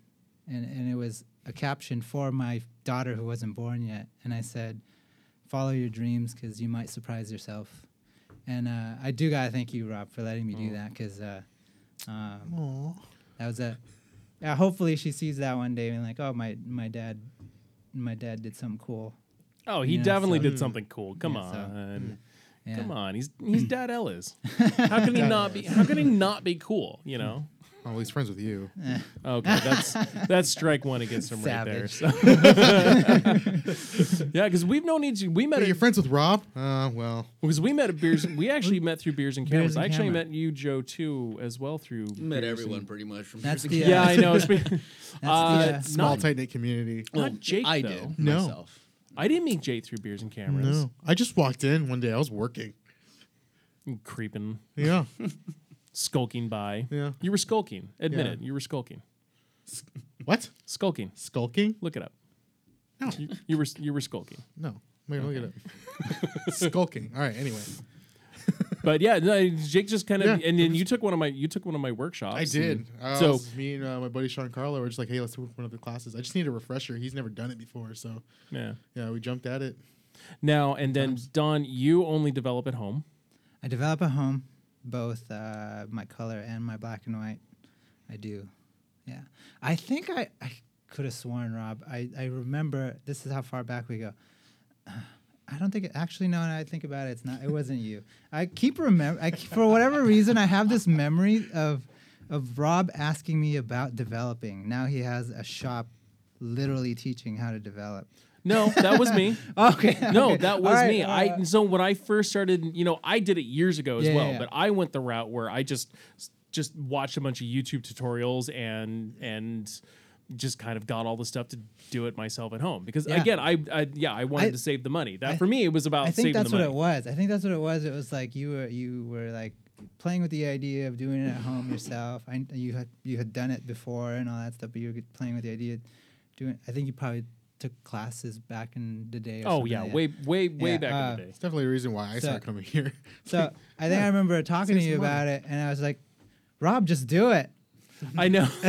and it was a caption for my daughter who wasn't born yet, and I said follow your dreams because you might surprise yourself. And uh, I do gotta thank you, Rob, for letting me do that because uh, um, that was a. Yeah, hopefully she sees that one day and like, oh my my dad, my dad did something cool. Oh, he Yeah, definitely so- did something cool. Come Yeah, so- on. Yeah. Come on, he's he's *laughs* Dad Ellis. *laughs* How can he not be? How can he not be cool? You know. Well, he's friends with you. Okay, that's *laughs* that's strike one against him right there. So. *laughs* yeah, because we've known each. We met Hey, you're friends with Rob? Uh, well, because we met at beers. We actually *laughs* met through beers and cameras. Beers and I actually Camera. met you, Joe, too, as well through Met Beers everyone and- pretty much from That's years the, ago. Yeah, I know. It's been- That's Uh, the, uh, small, tight knit community. not Jake I though. did No. myself. I didn't meet Jake through beers and cameras. No. I just walked in one day. I was working. Creeping, Yeah. Skulking by. Yeah. You were skulking. Admit Yeah. it. You were skulking. what? Skulking. Skulking? Look it up. No. You, you were you were skulking. No. Wait, look it up. *laughs* Skulking. All right. Anyway, *laughs* But yeah, no, Jake just kind of Yeah. and then you took one of my you took one of my workshops. I did. and- Uh, so was- me and uh, my buddy Sean Carlo were just like, hey, let's do one of the classes. I just need a refresher. He's never done it before, so yeah. yeah, we jumped at it. Now and then, Don, you only develop at home. I develop at home, both uh, my color and my black and white. I do. Yeah. I think I, I could have sworn, Rob. I, I remember this is how far back we go. *sighs* I don't think it, actually no. I think about it, it's not. It wasn't you. I keep remember. I, for whatever reason, I have this memory of of Rob asking me about developing. Now he has a shop, literally teaching how to develop. No, that was me. *laughs* Okay. No, okay. that was right, me. I uh, so when I first started, you know, I did it years ago as Yeah, well, yeah, but I went the route where I just just watched a bunch of YouTube tutorials and and just kind of got all the stuff to do it myself at home because Yeah. again, I, I yeah, I wanted I- to save the money. That I- for me it was about I think saving that's the what it was. I think that's what it was. It was like you were you were like playing with the idea of doing it at home yourself. I you had you had done it before and all that stuff, but you were playing with the idea doing. I think you probably took classes back in the day. Or Oh yeah, like that. way way way Yeah, back in uh, the day. It's definitely a reason why I So- started coming here. So I think I *laughs* remember talking to you about it, and I was like, "Rob, just do it. I know. *laughs*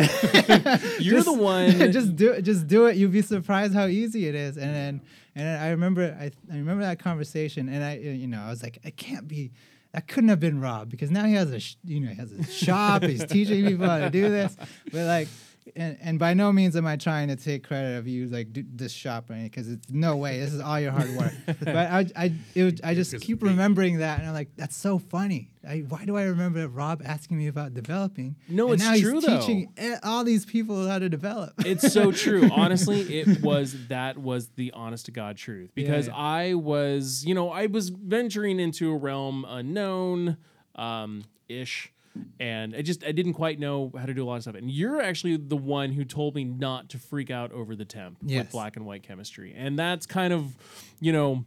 You're Just- the *laughs* one. just do it. Just do it. You'll be surprised how easy it is." And then, and then I remember, I, I remember that conversation, and I, uh, you know, I was like, "I can't be." that couldn't have been Rob because now he has a sh- you know he has a shop. he's teaching people how to do this, but like. And, and by no means am I trying to take credit of you like do this shop or anything because it's no way this is all your hard work. *laughs* but I I it, was- I just keep remembering that and I'm like that's so funny. I, why do I remember Rob asking me about developing? No, and it's now he's true, though. teaching all these people how to develop. *laughs* it's so true. *laughs* Honestly, it was that was the honest to God truth because yeah. I was, you know, I was venturing into a realm unknown, um, ish. And I just I didn't quite know how to do a lot of stuff. And you're actually the one who told me not to freak out over the temp Yes. with black and white chemistry. And that's kind of, you know,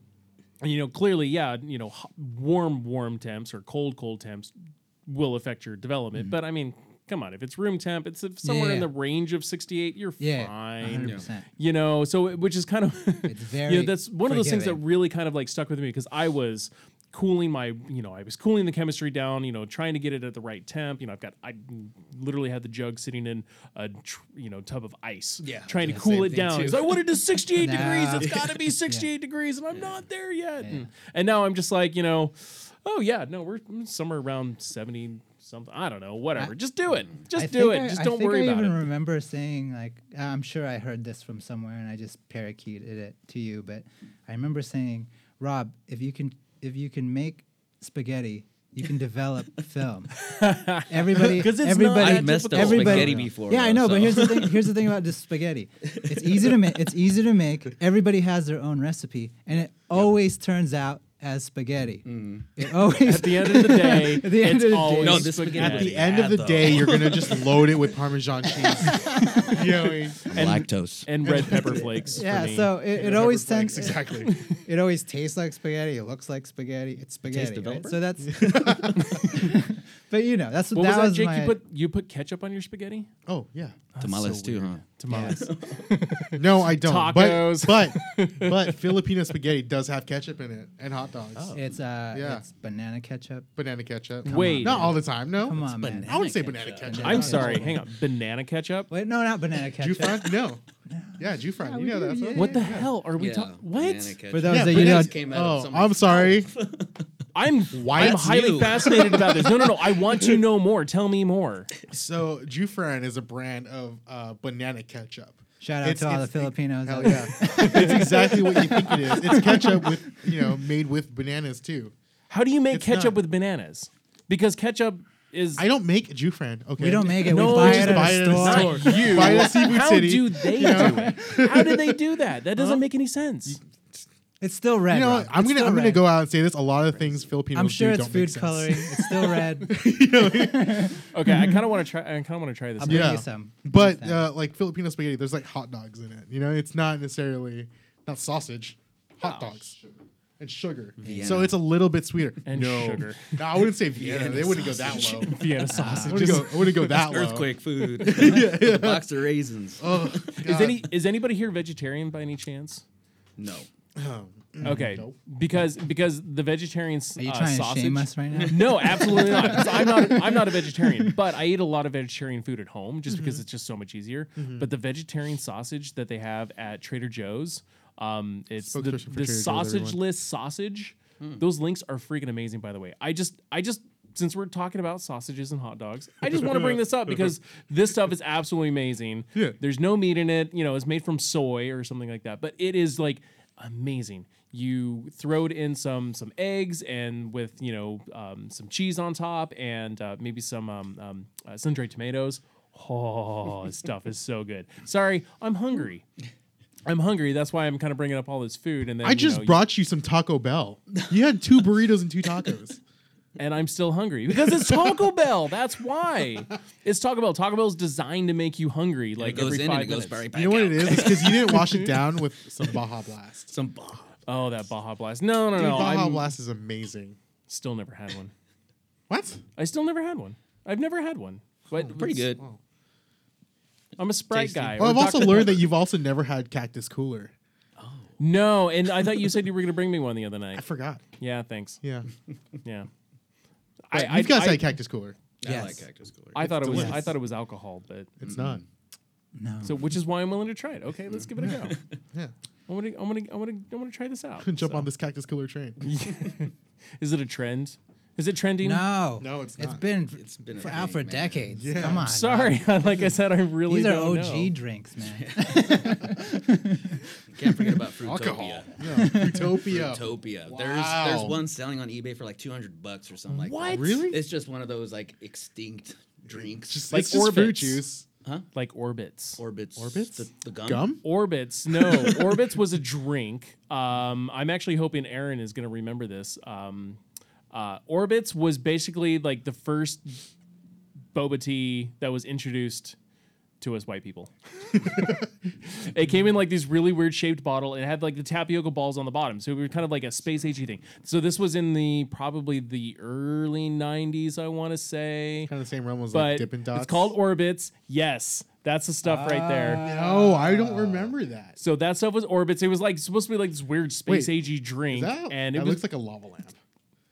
you know, clearly, yeah, you know, warm, warm temps or cold, cold temps will affect your development. But I mean, come on, if it's room temp, it's somewhere in Mm. The range of 68, you're Yeah, fine. 100%. You know, so which is kind of, It's *laughs* you know, that's one of those things that really kind of like stuck with me because I was cooling my, you know, I was cooling the chemistry down, you know, trying to get it at the right temp. You know, I've got, I literally had the jug sitting in a, tr- you know, tub of ice, Yeah, trying to cool it down. too. 'cause I wanted to 68 *laughs* degrees. It's *laughs* got to be 68 degrees, and I'm not there yet. And, and now I'm just like, you know, oh yeah, no, we're somewhere around 70 something. I don't know, whatever. just do it. Just I do it. I- just don't worry I about even it. remember saying like I'm sure I heard this from somewhere and I just parakeeted it to you, but I remember saying, Rob, if you can if you can make spaghetti, you can develop *laughs* film. Everybody, *laughs* 'Cause it's not everybody, I've messed up everybody, spaghetti before. Yeah, I though, know, but here's the thing. Here's the thing about this spaghetti. It's easy to make. It's easy to make. Everybody has their own recipe, and it always turns out as spaghetti. Mm-hmm. It always At the end of the *laughs* day, At the end it's of the day- always No, this spaghetti. spaghetti At the end of the though. day, you're gonna just *laughs* load it with Parmesan cheese. *laughs* you know, what I mean? and- lactose. and red pepper flakes. for yeah. me. So it, it Pepper always flakes, tends exactly. It always tastes like spaghetti. It looks like spaghetti. It's spaghetti. right? So that's. But you know, that's what that was that, was Jake? my. You put you put ketchup on your spaghetti? Oh yeah. Tamales so too, weird. huh? Tamales. *laughs* No, I don't. Tacos. But but, *laughs* but Filipino spaghetti does have ketchup in it and hot dogs. it's uh, Yeah. it's banana ketchup. Banana ketchup. Wait. Not all the time. No. Come on, man. I would say banana ketchup. I'm sorry. Hang on. Banana ketchup? Wait, no, not banana ketchup. Jufran? *laughs* No. Yeah, Jufran. Yeah, you we know do, that. yeah. What the hell are we Yeah, talking? banana What? ketchup. For those Yeah, that you know, came out Oh, somebody's I'm sorry. I'm Why I'm that's highly new. fascinated about this. No, no, no. I want to *laughs* know more. Tell me more. So Jufran is a brand of uh, banana ketchup. shout out It's- to all the it's- Filipinos. Hell out there. yeah. *laughs* it's exactly what you think it is. It's ketchup with, you know, made with bananas too. How do you make It's ketchup not. with bananas? Because ketchup is I don't make Jufran, okay? We don't make it. No, we buy just it at buy it at a store. store. you. Buy it at Seafood How City. do they do it? How do they do that? That doesn't make any sense. It's still red. You know, Rob. I'm It's gonna I'm gonna go out and say this. A lot of things Filipinos I'm sure do it's don't make food sense. coloring. It's still *laughs* red. You know what I mean? Okay, I kind of want to try. I kind of want to try this. I'll out. bring Yeah. you some. But uh, like Filipino spaghetti, there's like hot dogs in it. You know, it's not necessarily not sausage, hot dogs and sugar. So it's a little bit sweeter. And no. sugar. No, I wouldn't say *laughs* Vienna. Vienna they wouldn't go that sausage. low. Vienna I sausage. *laughs* wouldn't go, I wouldn't go that low. Earthquake food. A box of raisins. Oh, Is any is anybody here vegetarian by any chance? No. Oh, Okay, Nope. because because the vegetarian s- Are you uh, trying to shame us right now? No, absolutely not. 'Cause I'm not. *laughs* I'm not a vegetarian, but I eat a lot of vegetarian food at home just because it's just so much easier. But the vegetarian sausage that they have at Trader Joe's, um, it's the, Spokesperson for the Trader Joe's, sausage everyone. list sausage. Those links are freaking amazing, by the way. I just, I just. Since we're talking about sausages and hot dogs, I just want to bring this up because this stuff is absolutely amazing. Yeah. There's no meat in it. You know, it's made from soy or something like that, but it is like amazing. You throw it in some some eggs and with you know um, some cheese on top and uh, maybe some um, um, uh, sun-dried tomatoes. Oh, this stuff is so good. Sorry, I'm hungry. I'm hungry. That's why I'm kind of bringing up all this food. And then I you just know, brought you some Taco Bell. You had two burritos and two tacos. And I'm still hungry because it's Taco *laughs* Bell. That's why it's Taco Bell. Taco Bell's designed to make you hungry like it goes every in and five it goes minutes. right back You know what out. it is? It's because you didn't wash it down with *laughs* some Baja Blast. Some Baja. Oh, that Baja Blast. No, no, Dude, no. Baja I'm Blast is amazing. still never had one. What? I still never had one. I've never had one. Oh, but Pretty good. I'm a Sprite Tasty. guy. Well, I've also Dr. learned that you've also never had Cactus Cooler. No, and I thought you said you were going to bring me one the other night. I night. forgot. Yeah, thanks. Yeah. Yeah. But I, you've guys I, had Cactus Cooler. I like cactus cooler. I thought it was. I thought it was alcohol, but It's not. Mm. No. so which is why I'm willing to try it. Okay, let's give it a go. *laughs* Yeah. I'm gonna, I'm gonna, I'm gonna, I'm gonna try this out. *laughs* Jump So- on this Cactus Cooler train. *laughs* Is it a trend? Is it trending? No, No, it's It's not. been It's been for, out for decades. Yeah. Come on, *laughs* Sorry, *laughs* like I said, I really These are don't OG know. drinks, man. *laughs* Can't forget about Fruitopia. Alcohol. Yeah. Utopia. Fruitopia. Wow. There's there's one selling on eBay for like 200 bucks or something like What? that. Really? It's just one of those like extinct drinks. Just, Like it's just fruit Orbits. juice. Like orbits. Orbits. Orbits? The, the gum. Gum? Orbits, no. Orbits was a drink. Um, I'm actually hoping Aaron is going to remember this. Um, uh, Orbits was basically like the first boba tea that was introduced to us white people. *laughs* it came in like these really weird shaped bottle. and It had like the tapioca balls on the bottom, so it was kind of like a space agey thing. So this was in the probably the early '90s, I want to say. Kind of the same realm as like Dippin' Dots. it's called Orbits. Yes, that's the stuff right there. No, I don't remember that. So that stuff was orbits. It was like supposed to be like this weird space Wait, agey Is drink, that, and it that was looks like a lava lamp.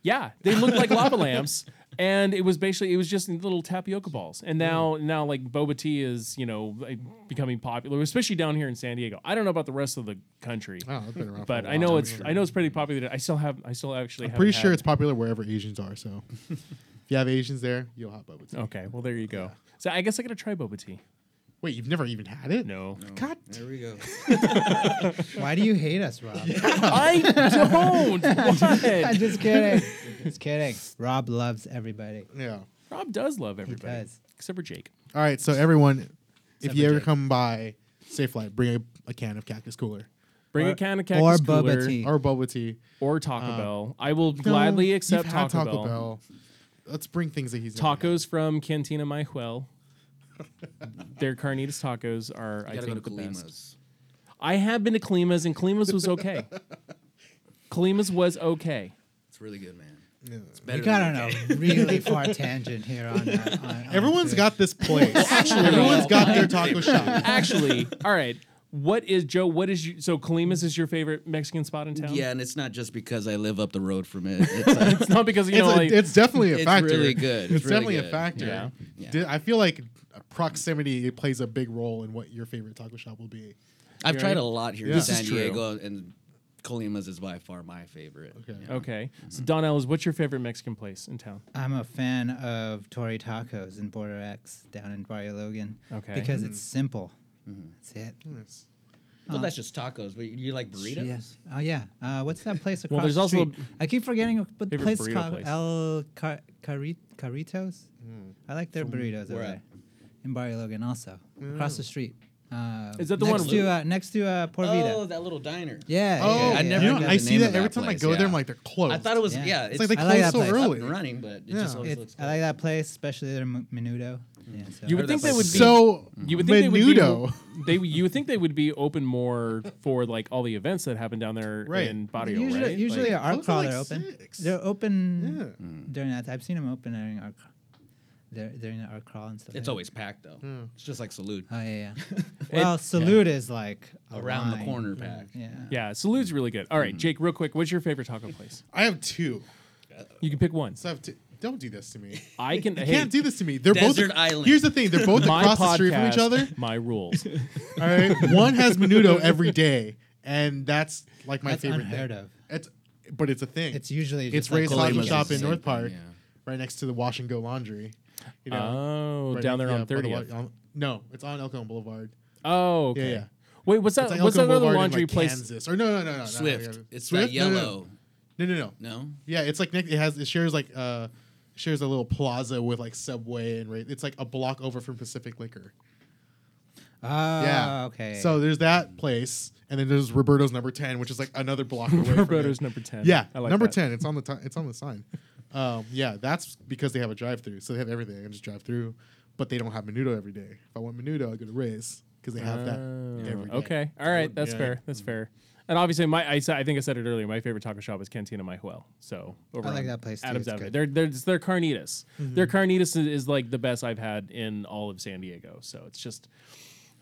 Yeah, they looked like lava lamps, and it was basically it was just little tapioca balls. And now now like boba tea is you know like, becoming popular, especially down here in San Diego. I don't know about the rest of the country, Oh, it's been around. for but a I know it's I know it's pretty popular. I still have I still actually I'm haven't pretty sure had- it's popular wherever Asians are. So *laughs* if you have Asians there, you'll have boba tea. okay. Well, there you go. So I guess I gotta try boba tea. Wait, you've never even had it? No, God. There we go. *laughs* Why do you hate us, Rob? *laughs* I don't. *laughs* I'm just kidding. Just kidding. Rob loves everybody. Yeah. Rob does love everybody does. except for Jake. All right. So everyone, if Except you for ever Jake. come by Safe Light, bring a, a can of Cactus Cooler Bring Or- a can of or cactus boba cooler. tea. or boba tea. or Taco Uh, Bell. I will gladly No, accept you've had Taco, Bell. Let's bring things that he's never had. Tacos from Cantina Mayahuel. Their carnitas tacos are, I gotta think, go to the best. I have been to Colima's, and Colima's was okay. *laughs* Colima's was okay. It's really good, man. Yeah. It's We better got than on UK. a *laughs* really far tangent here on. Uh, on, on *laughs* Everyone's food. got this place. Everyone's got their taco shop. Actually, all right. What is Joe? What is you? So Colima's is your favorite Mexican spot in town? Yeah, and it's not just because I live up the road from it. It's, uh, It's not because you It's, know, a- like it's definitely a It's factor. really good. It's, It's really definitely a factor. Yeah. Yeah. Di- I feel like proximity it plays a big role in what your favorite taco shop will be. I've Yeah. tried a lot here Yeah. in This is San true. Diego, and Colima's is by far my favorite. Okay. Yeah. okay. So Don Ellis, what's your favorite Mexican place in town? I'm a fan of Tori Tacos in Border X down in Barrio Logan. Okay. Because it's simple. Mm-hmm. That's it. Nice. Well, that's just tacos. But you like burritos? Yes. Oh yeah. Uh, what's that place across Well, there's the also street? I keep forgetting what the place called place. El Car- Carri- Carritos. Hmm. I like their burritos over at? there in Barrio Logan, also across the street. Uh, Is that the next one- to uh, next to uh, Por Vida? Oh, that little diner. yeah. Oh, yeah, I never you know, I see that every that time I place, go there. I'm like, they're closed. I thought it was Yeah. yeah. It's It's, like they I like close that so place. up early. and running, but it Yeah. just always It- looks. I like that place, especially their m- menudo. Yeah, so. You would think they would be So You would think menudo. they would be they you would think they would be open more for like all the events that happen down there Right. in Barrio, usually, right? usually Like- our Close at, crawl like, they're open. six. They're open Yeah. Mm. during that. I've seen them open during our, cr- they're, during our crawl and stuff. It's like always packed though. Hmm. It's just like Salute. Oh yeah, yeah. *laughs* well, salute is like a Around the line. corner pack. Yeah. yeah, Salud's really good. All right, hmm. Jake, real quick, what's your favorite taco place? I have two. You can pick one. So I have two. Don't do this to me. I can. *laughs* You hey, can't do this to me. They're Desert both. Island. Here's the thing. They're both *laughs* across podcast, the street from each other. My rules. All right. One has menudo every day, and that's like my That's favorite. unheard thing. of. It's, but it's a thing. It's usually it's just like Ray's Colombian Taco Shop in North Park, yeah. right next to the Wash and Go Laundry. *laughs* You know, oh, right down there yeah, on by the 30th. wa- on- no, it's on El Cajon Boulevard. Oh, okay. Yeah, yeah. Wait, what's that? Like what's that other Boulevard in, laundry like, place? Kansas. Or no, no, no, no, no. Swift. no, It's Swift? that No, no, no. yellow. No, no, no. No. Yeah, it's like. It has. It shares like uh, shares a little plaza with like Subway and right. It's like a block over from Pacific Liquor. Oh, Yeah. okay. So there's that place, and then there's Roberto's Number Ten, which is like another block away. *laughs* Roberto's number ten. Yeah, I like number that. ten. It's on the ti- it's on the sign. *laughs* Um, yeah, that's because they have a drive-through, so they have everything. I can just drive through, but they don't have menudo every day. If I want menudo, I go to Ray's because they have that Oh, every day. Okay, all right, that's Yeah. fair. That's fair. And obviously, my I, I think I said it earlier. My favorite taco shop is Cantina Mayahuel. So over I like that place, too. Adams It's Avenue. good. They're they're it's their carnitas. Mm-hmm. Their carnitas is, is like the best I've had in all of San Diego. So it's just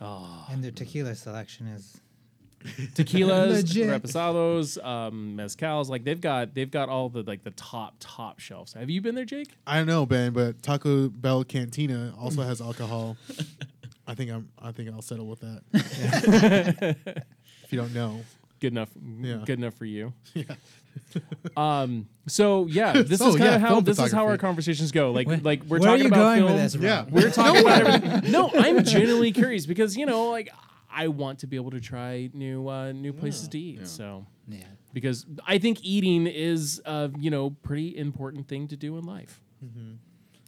and their tequila selection is *laughs* tequilas, Legit. reposados, um, mezcals. Like they've got they've got all the like the top top shelves. Have you been there, Jake? I don't know, Ben, but Taco Bell Cantina also has alcohol. I think I'm. I think I'll settle with that. *laughs* if you don't know, good enough. Yeah. Good enough for you. Yeah. *laughs* Um. So yeah, this So, is kind yeah, of how this is how our conversations go. Like Where- like we're where are talking you about going film. with this, Yeah. We're talking about everything. No, I'm genuinely curious because you know, like I want to be able to try new uh, new places to eat. So Yeah. because I think eating is a you know pretty important thing to do in life.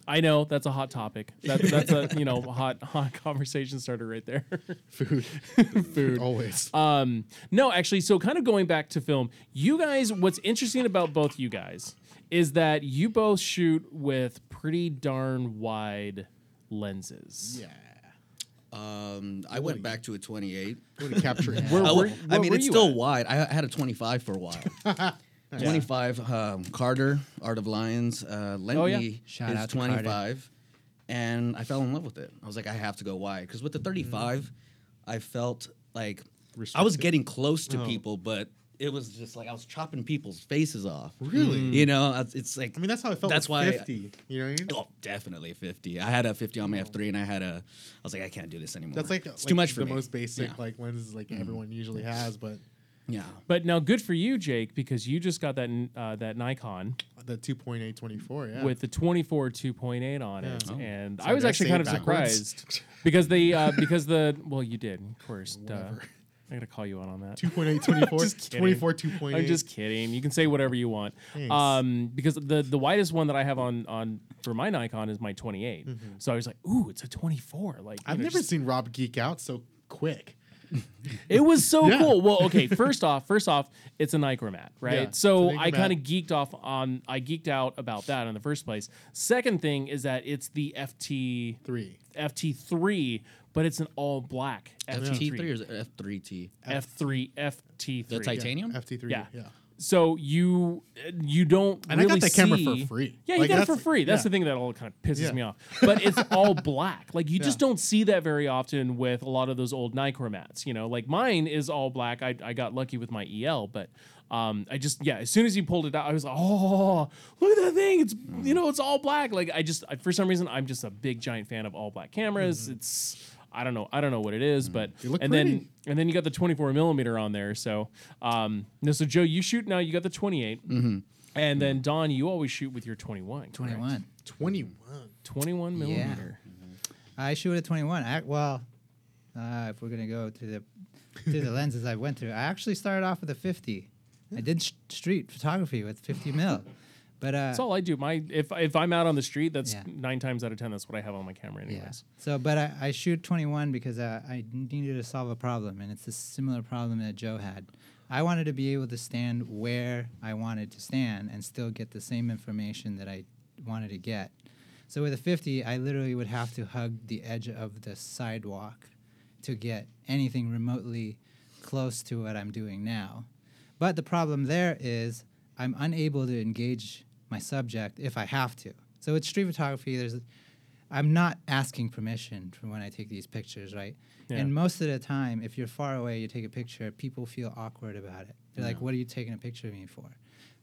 I know that's a hot topic. That, that's a you know *laughs* hot hot conversation starter right there. *laughs* Food. *laughs* Food. Always. Um, no, actually, so kind of going back to film, you guys, what's interesting about both you guys is that you both shoot with pretty darn wide lenses. yeah. Um, I went back to a 28. Going to capture it. Where, I, where- w- I where mean, it's still at? wide. I had a 25 for a while. *laughs* 25 um, Carter, Art of Lions, uh, lent Oh, yeah. me Shout his out to Carter. 25, and I fell in love with it. I was like, I have to go wide because with the 35, I felt like I was getting close to Oh. people, but it was just like I was chopping people's faces off. Really? You know, it's- it's like I mean, that's how I felt. That's with why I- 50. you know what I mean? Oh, definitely 50. I had a 50 on my F3 and I had a I was like I can't do this anymore. That's like it's like too much for the me. most basic Yeah. like lenses like everyone usually has, but yeah. But now, good for you, Jake, because you just got that uh, that Nikon the 2.8 24, yeah. with the 24 2.8 on it, Oh. and So I was actually kind of backwards? surprised *laughs* because they uh, because the well, you did, of course. Duh. I gotta call you out on that. 2.8 24, *laughs* Just kidding. 24 2.8. I'm just kidding. You can say whatever you want. Thanks. Um, because the the widest one that I have on on for my Nikon is my 28. So I was like, ooh, it's a 24. Like I've know, never just- seen Rob geek out so quick. *laughs* It was so *laughs* Yeah. cool. Well, okay, first off, first off, it's a Nikkormat, right? Yeah, so I kind of geeked off on I geeked out about that in the first place. Second thing is that it's the FT Three. FT3, but it's an all black FT3 FT3. or is it F3T? F3 FT3. The Titanium? FT3. Yeah. Yeah. So you you don't And I really got that camera for see- free. Yeah, you Like, got it for free. That's yeah. the thing that all kind of pisses Yeah. me off. But it's *laughs* all black. Like you just don't see that very often with a lot of those old Nikkormats. You know, like mine is all black. I, I got lucky with my EL, but um, I just yeah. As soon as you pulled it out, I was like, oh, look at that thing. It's you know, it's all black. Like I just I, for some reason I'm just a big giant fan of all black cameras. It's I don't know. I don't know what it is, but They look and then and then you got the 24 millimeter on there. So, um, no, so Joe, you shoot now. You got the 28, and then Don, you always shoot with your 21. correct? 21. 21. 21 Yeah. millimeter. I shoot at 21. I, well, uh, if we're gonna go to the to the *laughs* lenses I went through, I actually started off with a 50. I did sh- street photography with 50 mil, but uh, That's all I do. My if if I'm out on the street, that's Yeah. nine times out of ten. That's what I have on my camera, anyways. Yeah. So, but I, I shoot 21 because uh, I needed to solve a problem, and it's a similar problem that Joe had. I wanted to be able to stand where I wanted to stand and still get the same information that I wanted to get. So with a 50, I literally would have to hug the edge of the sidewalk to get anything remotely close to what I'm doing now. But the problem there is I'm unable to engage my subject if I have to. So with street photography, there's I'm not asking permission for when I take these pictures, right? Yeah. And most of the time, if you're far away, you take a picture, people feel awkward about it. They're like, "What are you taking a picture of me for?"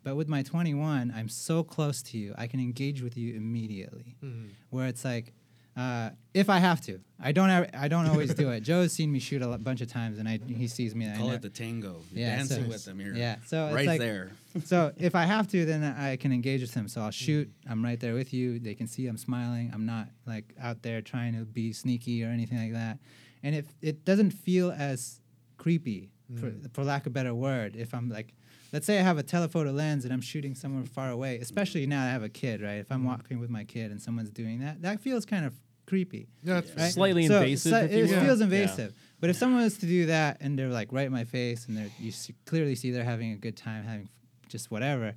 But with my 21, I'm so close to you, I can engage with you immediately. Mm-hmm. Where it's like, uh, if I have to, I don't. Ever, I don't always do it. *laughs* Joe's seen me shoot a bunch of times, and I he sees me. And I Call it the tango. You're Yeah, dancing so- with them here. yeah, so it's right like- there. *laughs* so if I have to, then I can engage with them. So I'll shoot. I'm right there with you. They can see I'm smiling. I'm not like out there trying to be sneaky or anything like that. And if it doesn't feel as creepy, for, for lack of a better word, if I'm like, let's say I have a telephoto lens and I'm shooting somewhere far away, especially now I have a kid, right? If I'm walking with my kid and someone's doing that, that feels kind of creepy. Yeah, that's Right? Slightly So- invasive, so it will. feels Yeah. invasive. But if someone was to do that and they're like right in my face and they're you see, clearly see they're having a good time, having f- just whatever,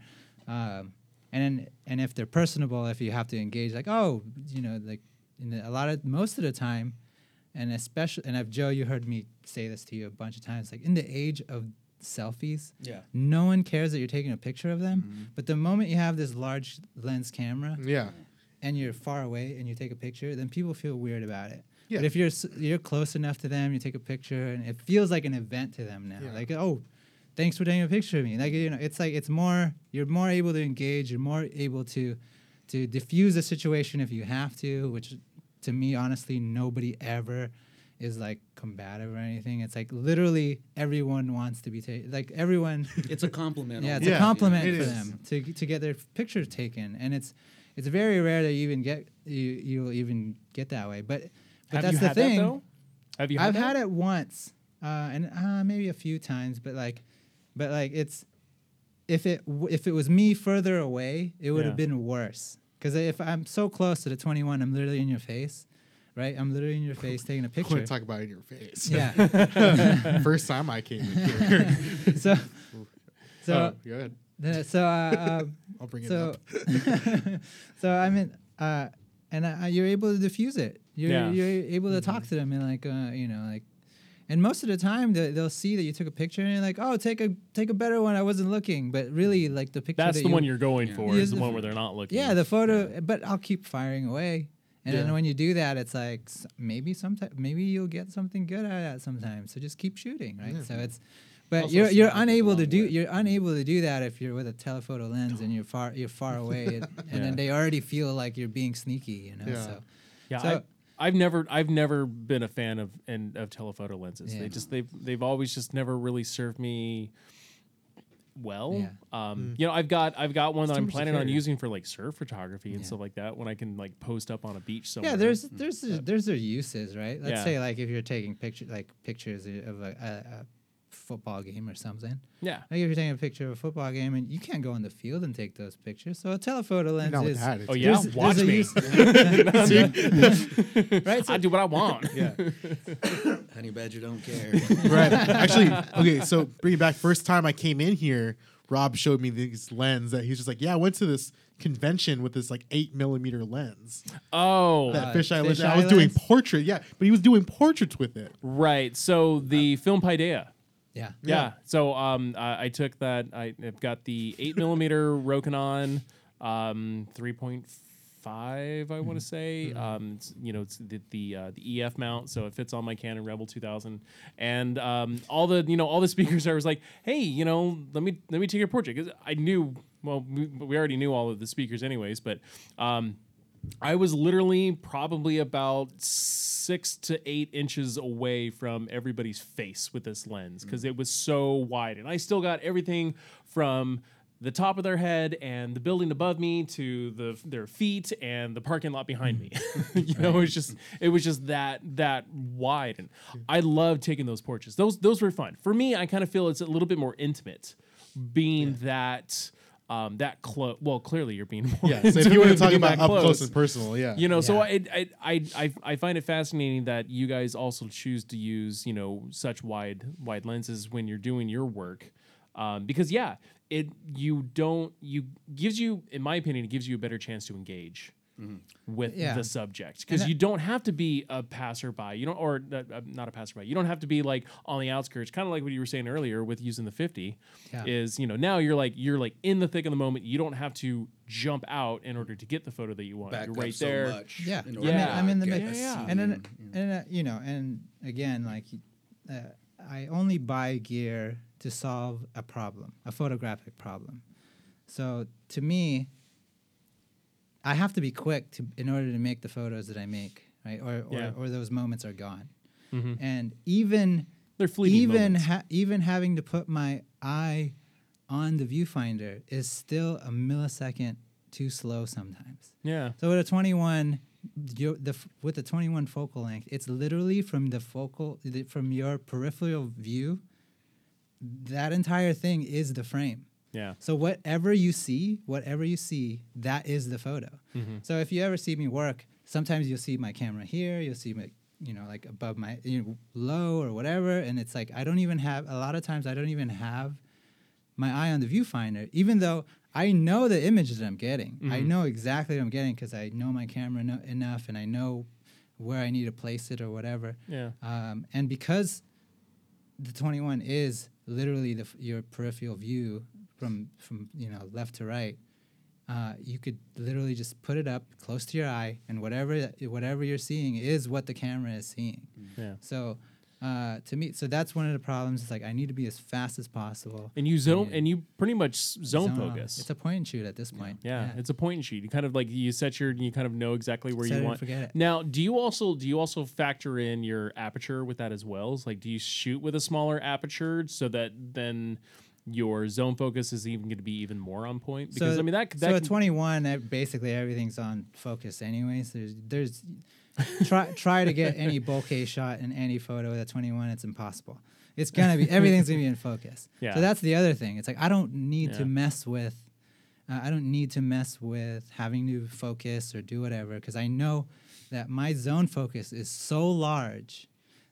um, and then, and if they're personable, if you have to engage, like oh, you know, like in the, a lot of most of the time, and especially, and I've Joe, you heard me say this to you a bunch of times, like in the age of selfies, Yeah. no one cares that you're taking a picture of them. Mm-hmm. But the moment you have this large lens camera, Yeah. And you're far away and you take a picture, then people feel weird about it. Yeah. But if you're you're close enough to them, you take a picture, and it feels like an event to them now. Yeah. Like, oh, thanks for taking a picture of me. Like, you know, it's like it's more you're more able to engage. You're more able to to diffuse a situation if you have to. Which, to me, honestly, nobody ever is like combative or anything. It's like literally everyone wants to be taken. Like everyone, It's a compliment. *laughs* yeah, it's Yeah, a compliment it for is. them to to get their picture taken, and it's it's very rare that you even get you you'll even get that way. But but Have that's you the had thing. that though? Have you? Had I've that? had it once, uh, and uh, maybe a few times, but like, but like it's if it w- if it was me further away, it would Yeah. have been worse. Because if I'm so close to the 21, I'm literally in your face, right? I'm literally in your *laughs* face taking a I want picture. to talk about in your face. yeah. *laughs* *laughs* First time I came in here. so so oh, good. The- so uh, um, *laughs* I'll bring it so up. *laughs* so I mean, uh, and uh, you're able to diffuse it. You're Yeah. you're able to talk to them and like uh, you know like, and most of the time they, they'll see that you took a picture and you're like, oh, take a take a better one. I wasn't looking, but really like the picture. That's that the you, one you're going Yeah. for. Yeah, Is the the one where they're not looking. Yeah, the photo. But I'll keep firing away. And Yeah. then when you do that, it's like maybe sometimes maybe you'll get something good out of that sometimes. So just keep shooting, right? Yeah. So it's, but Also you're you're smart goes a unable to do way. you're unable to do that if you're with a telephoto lens and you're far you're far *laughs* away, and, and Yeah. then they already feel like you're being sneaky, you know. Yeah. So Yeah, So- I, I've never, I've never been a fan of and of telephoto lenses. Yeah. They just, they've, they've always just never really served me well. Yeah. Um, you know, I've got, I've got one It's that I'm much to planning on using for like surf photography and Yeah. stuff like that. When I can like post up on a beach somewhere. yeah, there's there's there's their uses, right? Let's Yeah. say like if you're taking picture like pictures of a, a, a football game or something. yeah. Like if you're taking a picture of a football game and you can't go in the field and take those pictures, so a telephoto lens Not is that. It's Oh yeah, There's- watch there's me. use- *laughs* *laughs* right. So I do what I want. *laughs* yeah. Honey Badger don't care. right. Actually, okay. So bring it back. First time I came in here, Rob showed me this lens that he's just like, yeah, I went to this convention with this like eight millimeter lens. Oh, That Uh, fisheye lens. I fisheye was doing lens? portrait. Yeah, but he was doing portraits with it. right. So the film Paideia. Yeah. Yeah. So um, I, I took that. I, I've got the eight millimeter *laughs* Rokinon, um, three point five. I want to say. Um, it's, you know, it's the the, uh, the EF mount, so it fits on my Canon Rebel 2000, and um, all the you know all the *laughs* speakers. I was like, hey, you know, let me let me take your portrait because I knew. Well, we, we already knew all of the speakers anyways, but. Um, I was literally probably about six to eight inches away from everybody's face with this lens because it was so wide. And I still got everything from the top of their head and the building above me to the their feet and the parking lot behind me. *laughs* you know, it was just it was just that that wide. And I love taking those portraits. Those those were fun. For me, I kind of feel it's a little bit more intimate being that um, that close. Well, clearly you're being *laughs* more Yeah. So if you want to talk about that up close and personal, yeah. you know so Yeah. I, I i i i find it fascinating that you guys also choose to use you know such wide wide lenses when you're doing your work um, because yeah it you don't you gives you in my opinion it gives you a better chance to engage with Yeah. the subject because you don't have to be a passerby you don't or uh, uh, not a passerby you don't have to be like on the outskirts kind of like what you were saying earlier with using the 50 Yeah. is you know now you're like you're like in the thick of the moment you don't have to jump out in order to get the photo that you want Back you're up right so there much. Yeah. in I'm in- I'm in the get mix. a Yeah. and then and uh, you know and again like uh, i only buy gear to solve a problem a photographic problem so to me i have to be quick to in order to make the photos that i make right or or, Yeah. or those moments are gone Mhm. and even they're fleeting even ha- even having to put my eye on the viewfinder is still a millisecond too slow sometimes yeah so with a 21, your, the f- with the 21 focal length, it's literally from the focal the, from your peripheral view. That entire thing is the frame. Yeah So whatever you see, whatever you see, that is the photo. Mhm. So if you ever see me work, sometimes you'll see my camera here, you'll see my you know like above my you know, low or whatever, and it's like I don't even have a lot of times I don't even have my eye on the viewfinder, even though I know the image that I'm getting. I Mhm. know exactly what I'm getting because I know my camera no- enough and I know where I need to place it or whatever. yeah Um, and because the 21 is literally the, f- your peripheral view from from you know left to right, uh, you could literally just put it up close to your eye, and whatever whatever you're seeing is what the camera is seeing. yeah So uh, to me. So that's one of the problems. It's like I need to be as fast as possible. And you zone Yeah. and you pretty much zone, on. focus. It's a point and shoot at this point. yeah, it's a point and shoot. You kind of like you set your you kind of know exactly where Set you and want. forget it. Now, do you also do you also factor in your aperture with that as well? It's like do you shoot with a smaller aperture so that then your zone focus is even going to be even more on point? Because I mean that that so at 21, uh, basically everything's on focus anyways. There's there's try try to get any bokeh *laughs* shot in any photo at 21. It's impossible. It's gonna be everything's gonna be in focus. *laughs* Yeah. So that's the other thing. It's like I don't need Yeah. to mess with. Uh, I don't need to mess with having to focus or do whatever because I know that my zone focus is so large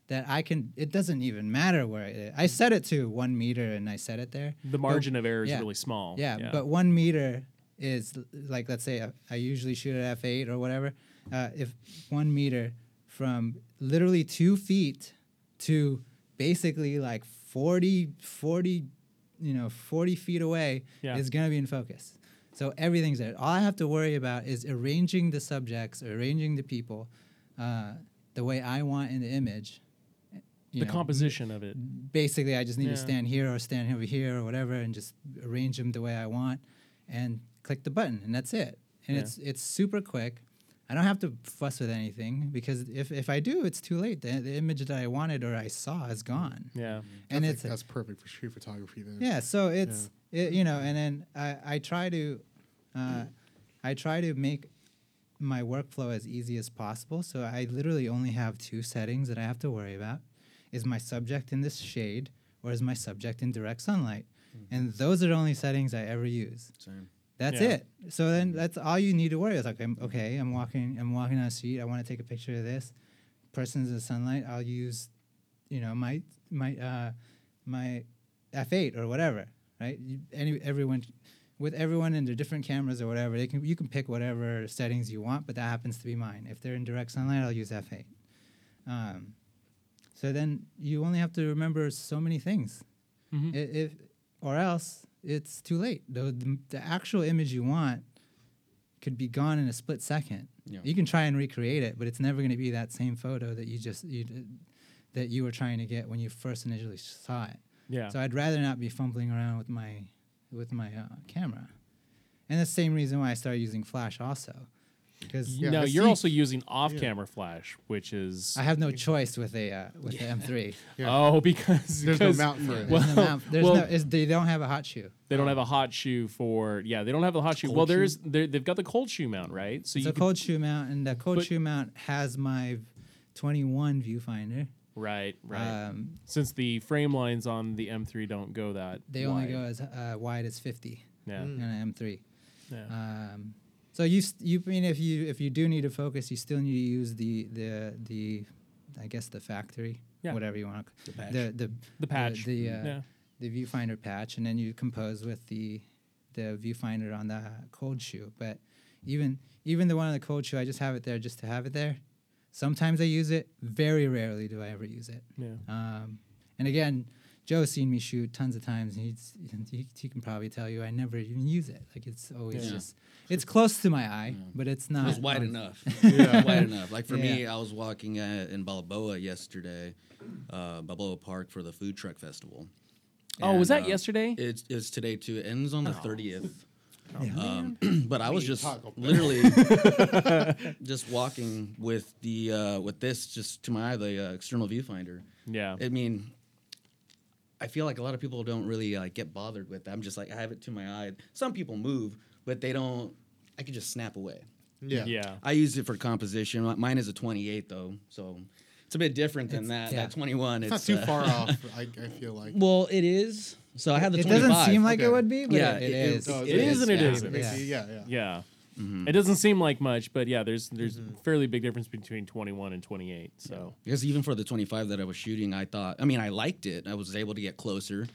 that I can. It doesn't even matter where it is. I set it to one meter and I set it there. the But- margin of error is yeah. really small. yeah, but one meter is like let's say I, I usually shoot at f eight or whatever. Uh, if one meter from literally two feet to basically like 40, 40 you know, forty feet away Yeah. is gonna be in focus. So everything's there. All I have to worry about is arranging the subjects, arranging the people, uh, the way I want in the image. You the know, composition of it. basically I just need Yeah. to stand here or stand over here or whatever and just arrange them the way I want and click the button and that's it. And Yeah. it's it's super quick. I don't have to fuss with anything because if, if I do, it's too late. The, the image that I wanted or I saw is gone. Yeah. And I it's think that's perfect for street photography. Then. yeah, so it's it, you know, and then I, I try to uh, I try to make my workflow as easy as possible. So I literally only have two settings that I have to worry about. Is my subject in this shade or is my subject in direct sunlight? And those are the only settings I ever use. Same. That's Yeah. it. So then that's all you need to worry. It's like I'm okay. I'm walking. I'm walking on a street. I want to take a picture of this. Person's in the sunlight. I'll use, you know, my my uh, my f8 or whatever. Right. You, any everyone with everyone in their different cameras or whatever. They can you can pick whatever settings you want, but that happens to be mine. If they're in direct sunlight, I'll use f8. Um, so then you only have to remember so many things. Mhm. I- if or else it's too late. The, the the actual image you want could be gone in a split second. Yeah. You can try and recreate it, but it's never going to be that same photo that you just you that you were trying to get when you first initially saw it. Yeah. So I'd rather not be fumbling around with my with my uh, camera. And the same reason why I started using flash also, because Yeah, no, you're see- also using off-camera flash, which is I have no choice with a uh, with the M3. *laughs* Yeah. oh because There's no mount for it. Well- There's no mount- there's well- no, they don't have a hot shoe. they don't have a hot shoe for yeah they don't have a hot shoe. Cold Well, there's they've got the cold shoe mount right, so It's you a can, cold shoe mount, and the cold But- shoe mount has my 21 viewfinder. right right Um, since the frame lines on the M3 don't go that they only go as uh, wide as 50 yeah in an M3. yeah Um, so you st- you I mean if you if you do need to focus, you still need to use the the the I guess the factory Yeah. whatever you want to The patch. the the the patch the uh, yeah the viewfinder patch, and then you compose with the the viewfinder on the cold shoe. But even even the one on the cold shoe, I just have it there just to have it there. Sometimes I use it. Very rarely do I ever use it. yeah Um, and again, Joe's seen me shoot tons of times, and he's, he, he can probably tell you I never even use it. Like it's always Yeah. just it's close to my eye, Yeah. but it's It not. was wide on- enough. *laughs* Yeah. wide *laughs* enough. Like for me, I was walking at, in Balboa yesterday, uh, Balboa Park for the food truck festival. oh was that uh, yesterday It's, it's today too. It ends on the thirtieth. Yeah. Um, *clears throat* but I was just literally *laughs* just walking with the uh, with this just to my eye, the uh, external viewfinder. yeah I mean, I feel like a lot of people don't really like get bothered with that. I'm just like I have it to my eye. Some people move, but they don't. I could just snap away. Yeah. yeah I use it for composition. Mine is a 28 though, so it's a bit different than It's- that. yeah. That 21, It's, it's, not too uh, far *laughs* off. I, I feel like. Well, it is. So I have the It 25. doesn't seem like it would be, but Yeah, it, it- it it- is. No, It is and it yeah, isn't. Yeah. yeah, yeah. yeah Mhm. it doesn't seem like much but yeah there's there's Mm-hmm. a fairly big difference between 21 and 28 so Because even for the 25 that I was shooting, I thought, I mean, I liked it. I was able to get closer.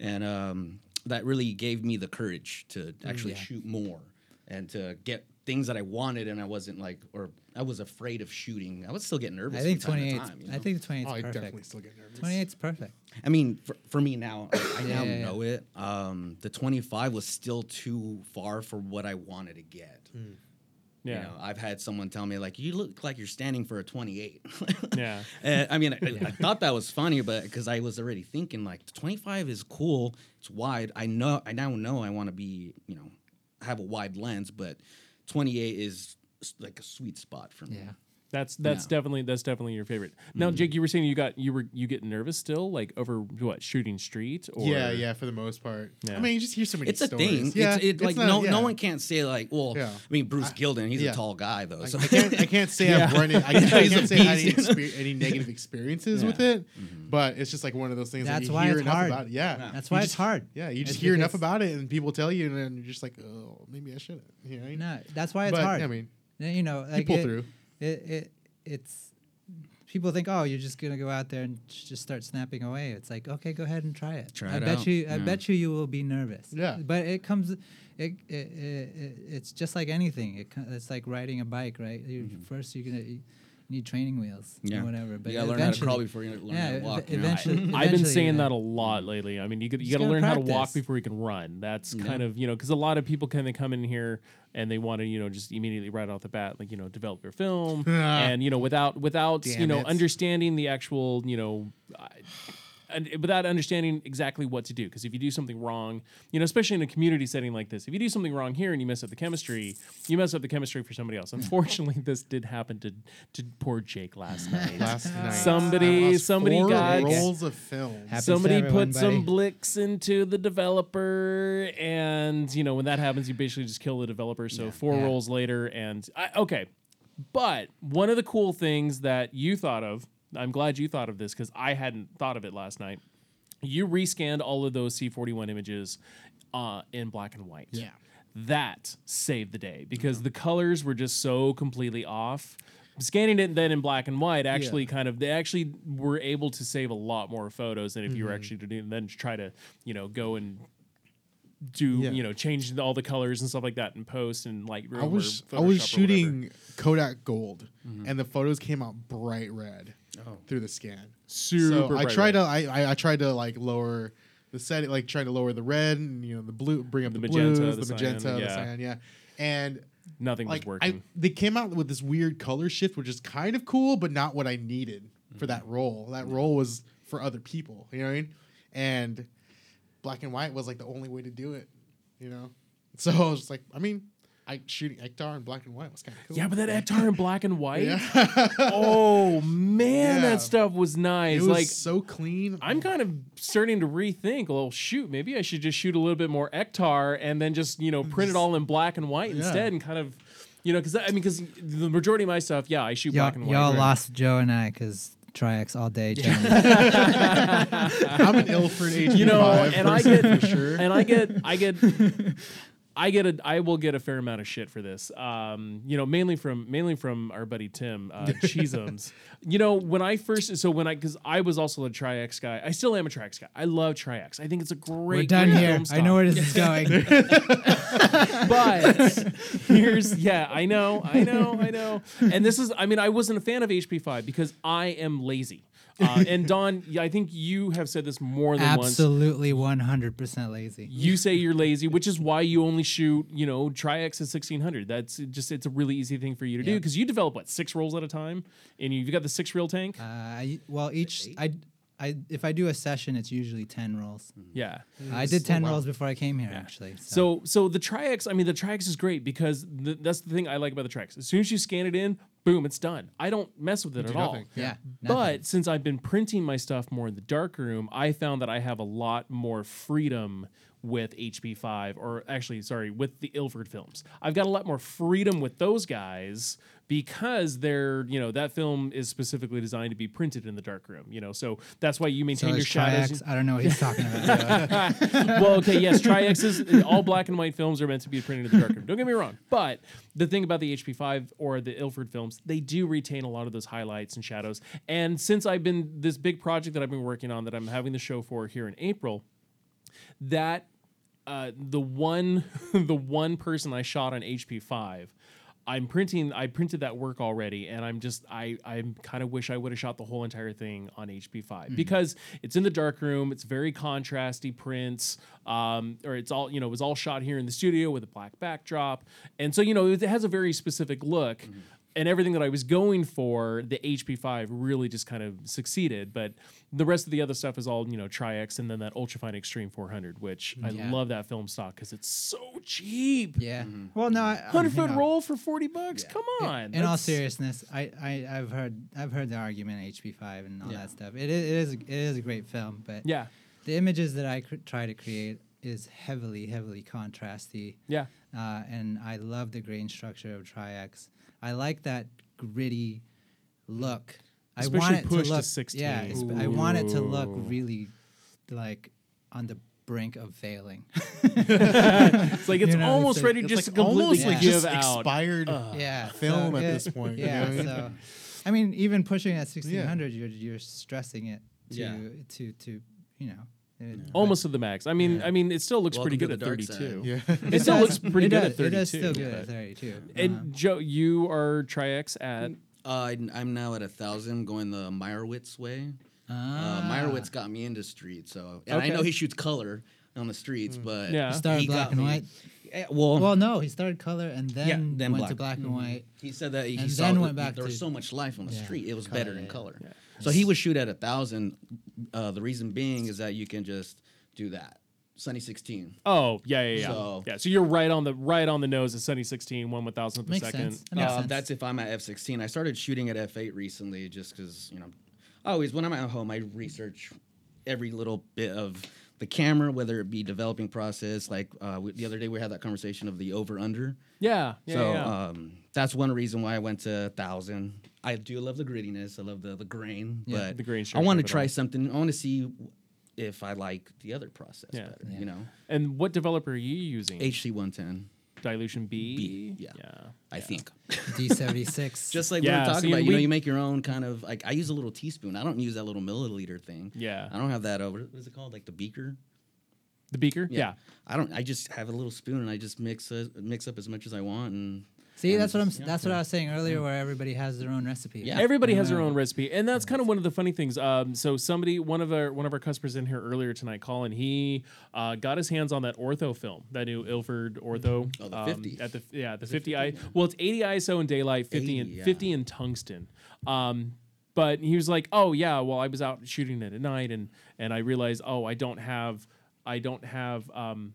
And um, that really gave me the courage to actually yeah. shoot more and to get things that I wanted. And I wasn't like, or I was afraid of shooting. I was still getting nervous. I think from time to 28. time, you I think 28 Oh, I is definitely perfect. still get nervous. 28 is perfect. I mean, for, for me now, I, I now Yeah, yeah, yeah. know it. Um, the 25 was still too far for what I wanted to get. Yeah. You know, I've had someone tell me like, "You look like you're standing for a 28." *laughs* Yeah. And, I mean, I, I thought that was funny, but because I was already thinking like, 25 is cool. It's wide. I know. I now know I want to be, you know, have a wide lens, but 28 is like a sweet spot for me. Yeah. That's that's Yeah. Mm-hmm. definitely that's definitely your favorite. Now, Jake, you were saying you got you were you get nervous still, like over what shooting street? Or, yeah, yeah, for the most part. Yeah. I mean, you just hear so many It's a thing. Yeah, it's, it, like not- no, yeah. no one can't say like, well, Yeah. I mean, Bruce Gilden, he's yeah. a tall guy though. So I can't. I can't say *laughs* I've Yeah. run it. I *laughs* can't, I can't say I had any, exper- any negative experiences with it, but it's just like one of those things. That's that you why hear it's enough hard. about. It. Yeah, That's why it's hard. Yeah, you just hear enough about it, and people tell you, and then you're just like, oh, maybe I shouldn't. You know? No, that's why it's hard. I mean, you know, like pull through. It, it it's people think, oh, you're just gonna go out there and j- just start snapping away. It's like, okay, go ahead and try it. Try I it bet out. you, I Yeah. bet you, you will be nervous. Yeah. but it comes, it, it, it, it it's just like anything. It, it's like riding a bike, right? You, mm-hmm. First, you're gonna you need training wheels. Yeah. or whatever. But you gotta learn how to crawl before you learn yeah, how to ev- walk. you know? eventually, *laughs* I've been saying that a lot lately. I mean, you, could, you got to gotta learn how to walk before you can run. That's Yeah. kind of you know because a lot of people kind of come in here and they want to you know just immediately right off the bat like you know develop your film *laughs* and you know without without you know it. understanding the actual you know. I- and without understanding exactly what to do, because if you do something wrong, you know, especially in a community setting like this, if you do something wrong here and you mess up the chemistry, you mess up the chemistry for somebody else. Unfortunately, this did happen to to poor Jake last *laughs* night. last night, Somebody- I somebody four got- rolls of film. Somebody everyone, put some buddy. blicks into the developer and you know when that happens you basically just kill the developer so four Yeah. rolls later and I, okay but one of the cool things that you thought of i'm glad you thought of this because i hadn't thought of it last night you rescanned all of those c41 images uh, in black and white Yeah. that saved the day because the colors were just so completely off. Scanning it then in black and white actually kind of they actually were able to save a lot more photos than if you were actually to do then try to you know go and do Yeah. you know change all the colors and stuff like that in post and Lightroom. I was I was Photoshop or whatever. shooting Kodak Gold, and the photos came out bright red Oh. through the scan. super. so I bright tried to I, I I tried to like lower the setting, like try to lower the red and you know the blue, bring up the, The magenta, blues, the the, cyan, magenta, yeah. the cyan, yeah, and. nothing Like was I, working. they came out with this weird color shift, which is kind of cool, but not what I needed for mm-hmm. that role. That role was for other people, you know what I mean? And black and white was like the only way to do it, you know. *laughs* So I was just like, I mean, I shooting Ektar in black and white was kind of cool. yeah, but that Ektar in black and *laughs* white. yeah, Oh man, Yeah. that stuff was nice. it was like so clean. I'm kind of starting to rethink. Well, shoot, maybe I should just shoot a little bit more Ektar and then just you know print it all in black and white Yeah. instead, and kind of, you know, because I mean, because the majority of my stuff, yeah, I shoot Y'all, black and white. y'all right? lost Joe and I because Tri-X all day. *laughs* I'm an Ilford HP5 you know, and I get for sure. and I get I get *laughs* I get a I will get a fair amount of shit for this. Um, you know, mainly from mainly from our buddy Tim uh, *laughs* Cheesums. you know, when I first so when I because I was also a Tri-X guy. I still am a Tri-X guy. I love Tri-X. I think it's a great. We're done great here. I know where this is going. *laughs* but *laughs* here's yeah i know i know i know and this is i mean i wasn't a fan of hp5 because i am lazy uh, *laughs* and don i think you have said this more than once. Absolutely 100% lazy. you say you're lazy which is why you only shoot you know tri-x at 1600 that's just it's a really easy thing for you to do because you develop what six rolls at a time? And you've got the six reel tank? Uh, well, each I, I if I do a session, it's usually 10 rolls. Mm-hmm. yeah I did 10 wow. rolls before I came here, actually. So so the Tri-X, I mean the Tri-X is great because the, that's the thing I like about the Tri-X. As soon as you scan it in, boom, it's done. I don't mess with it do at all. nothing. yeah. But since I've been printing my stuff more in the darkroom, I found that I have a lot more freedom with HP5, or actually, sorry, with the Ilford films. I've got a lot more freedom with those guys because they're, you know, that film is specifically designed to be printed in the darkroom, you know, so that's why you so maintain your is shadows. I don't know what he's talking about. *laughs* Well, okay, yes, Tri-X is all black and white films are meant to be printed in the darkroom. Don't get me wrong. But the thing about the HP5 or the Ilford films, they do retain a lot of those highlights and shadows. And since I've been, this big project that I've been working on that I'm having the show for here in April, that uh, the one *laughs* the one person I shot on HP5, I'm printing. I printed that work already, and I'm just. I. I kind of wish I would have shot the whole entire thing on HP5 Mm-hmm. because it's in the dark room. It's very contrasty prints. Um, or it's all you know. It was all shot here in the studio with a black backdrop, and so you know it has a very specific look. Mm-hmm. And everything that I was going for, the HP5 really just kind of succeeded. But the rest of the other stuff is all, you know, Tri-X and then that Ultrafine Extreme 400, which I love that film stock because it's so cheap. Yeah. Mm-hmm. Well, no, I, I- Hundred foot know, roll for forty bucks. Come on. In all seriousness, I, I I've heard I've heard the argument HP5 and all Yeah. that stuff. It is, it is it is a great film, but yeah, the images that I cr- try to create is heavily heavily contrasty. yeah, uh, and I love the grain structure of Tri-X. I like that gritty look. I Especially want it pushed to to look, 16. Yeah, esp- I want it to look really like on the brink of failing. *laughs* it's like it's You know, almost it's like- ready It's just like to completely almost like give just out. expired yeah, film so at it- this point. you know Yeah, I mean? so I mean, even pushing at sixteen hundred, you're you're stressing it to Yeah. to to you know. It- Almost to the max. I mean, I mean, it still looks Welcome pretty to good the at dark thirty-two. yeah. It still *laughs* looks pretty good at thirty-two. It is still good but- at thirty-two. And Uh, Joe, you are Tri-X at Uh, I- I'm now at a thousand, going the Meyerowitz way. Uh, ah. Meyerowitz got me into street, so and I Okay. know he shoots color on the streets, but Yeah. He started he black got and me- white. Eh, well, Well, no, he started color and then, then went to black. black and white. he said that he and saw then went back there was to- so much life on the Yeah, street; it was color, better in yeah. color. So he would shoot at a thousand. Uh, the reason being is that you can just do that. Sunny sixteen. Oh yeah, yeah, yeah. So- yeah. So you're right on the right on the nose of Sunny 16, one one thousandth a Makes second. sense. That makes Uh, sense. that's if I'm at F16. I started shooting at F8 recently just because, you know, always when I'm at home, I research every little bit of the camera, whether it be developing process. Like uh, we, the other day, we had that conversation of the over under. Yeah, yeah, so yeah. Um, that's one reason why I went to 1,000. I do love the grittiness, I love the, the grain, Yeah. but The grain I want to try something. I want to see if I like the other process Yeah. better, Yeah. you know? and what developer are you using? HC110, Dilution B. B, yeah. yeah. I think. *laughs* *laughs* D seventy six. Just like Yeah, we were talking see, about, and you know, you make your own kind of like I use a little teaspoon. I don't use that little milliliter thing. Yeah. I don't have that over. What is it called? Like the beaker. The beaker. Yeah. I don't. I just have a little spoon and I just mix uh, mix up as much as I want and. See, that's what I'm. yeah. That's what I was saying earlier, where everybody has their own recipe. Yeah. Everybody has their own recipe, and that's kind of one of the funny things. Um, so somebody, one of our one of our customers in here earlier tonight, Colin, he uh, got his hands on that ortho film, that new Ilford ortho. Oh, the um, 50. at the yeah the 50 i. Well, it's 80 ISO in daylight, 50 and 80, yeah. 50 in tungsten. Um, but he was like, "Oh yeah, well I was out shooting it at night, and and I realized, oh I don't have, I don't have, um,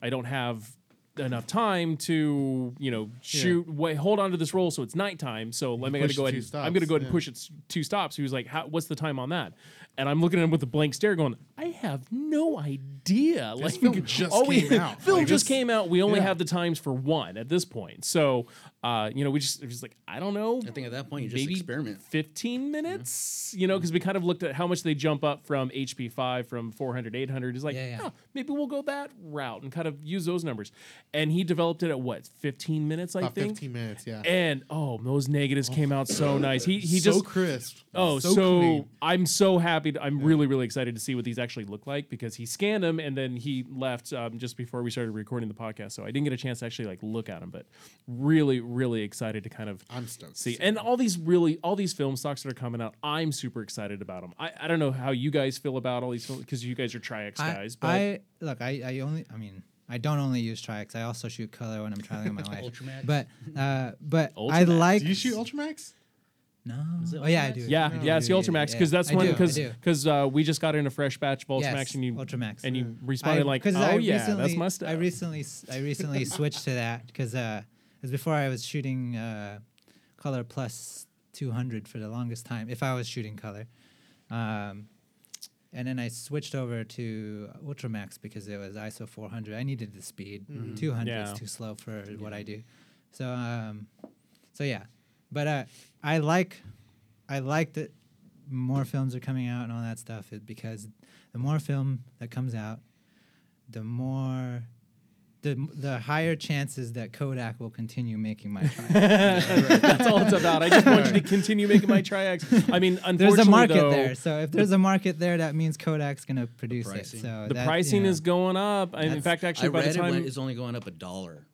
I don't have." Enough time to you know shoot wait hold on to this roll so it's nighttime. So let me gotta push go ahead two and, i'm gonna go ahead and yeah. push it s- two stops. He was like How, what's the time on that? And i'm looking at him with a blank stare going i have no idea like film just all we- came out. *laughs* film Like, just this- came out we only yeah. have the times for one at this point so uh you know we just it just like i don't know I think at that point you just maybe experiment. 15 minutes you know because we kind of looked at how much they jump up from hp5 from 400 800 is like Yeah, yeah. "Huh, maybe we'll go that route and kind of use those numbers and he developed it at what 15 minutes i About think 15 minutes, yeah. and oh those negatives came out so nice he he so just so crisp. Oh, so, clean. I'm so happy. To, I'm really, really excited to see what these actually look like because he scanned them and then he left um, just before we started recording the podcast. So I didn't get a chance to actually like look at them, but really, really excited to kind of I'm stoked. see. see And all these really, all these film stocks that are coming out, I'm super excited about them. I, I don't know how you guys feel about all these films because you guys are Tri-X I, guys, but I look. I, I only. I mean, I don't only use Tri-X. I also shoot color when I'm traveling with my *laughs* wife. Ultramax? But uh, but I like. Do you shoot Ultramax? No. it Oh yeah, I do. yeah, Oh, yeah, it's the yeah, Ultramax yeah, because yeah. that's I one do, I because do. because uh, we just got in a fresh batch of Ultramax Yes, and you Ultramax. and you responded I- like, 'cause oh I yeah, that's recently- my stuff. I recently s- I recently *laughs* switched to that because uh, it was before I was shooting uh, color plus 200 for the longest time. If I was shooting color, um, and then I switched over to Ultramax because it was ISO 400. I needed the speed. 200 Yeah. is too slow for what I do. So um, so yeah, but uh, I like I like that more films are coming out and all that stuff is because the more film that comes out, the more the the higher chances that Kodak will continue making my *laughs* Tri-X. That's all it's about. I just want you to continue making my Tri-X. I mean, unfortunately, *laughs* there's a market though, there, so if there's a market there, that means Kodak's gonna produce it. So the that, pricing you know, is going up. And in fact, actually, I by read the it time went, it's only going up a dollar.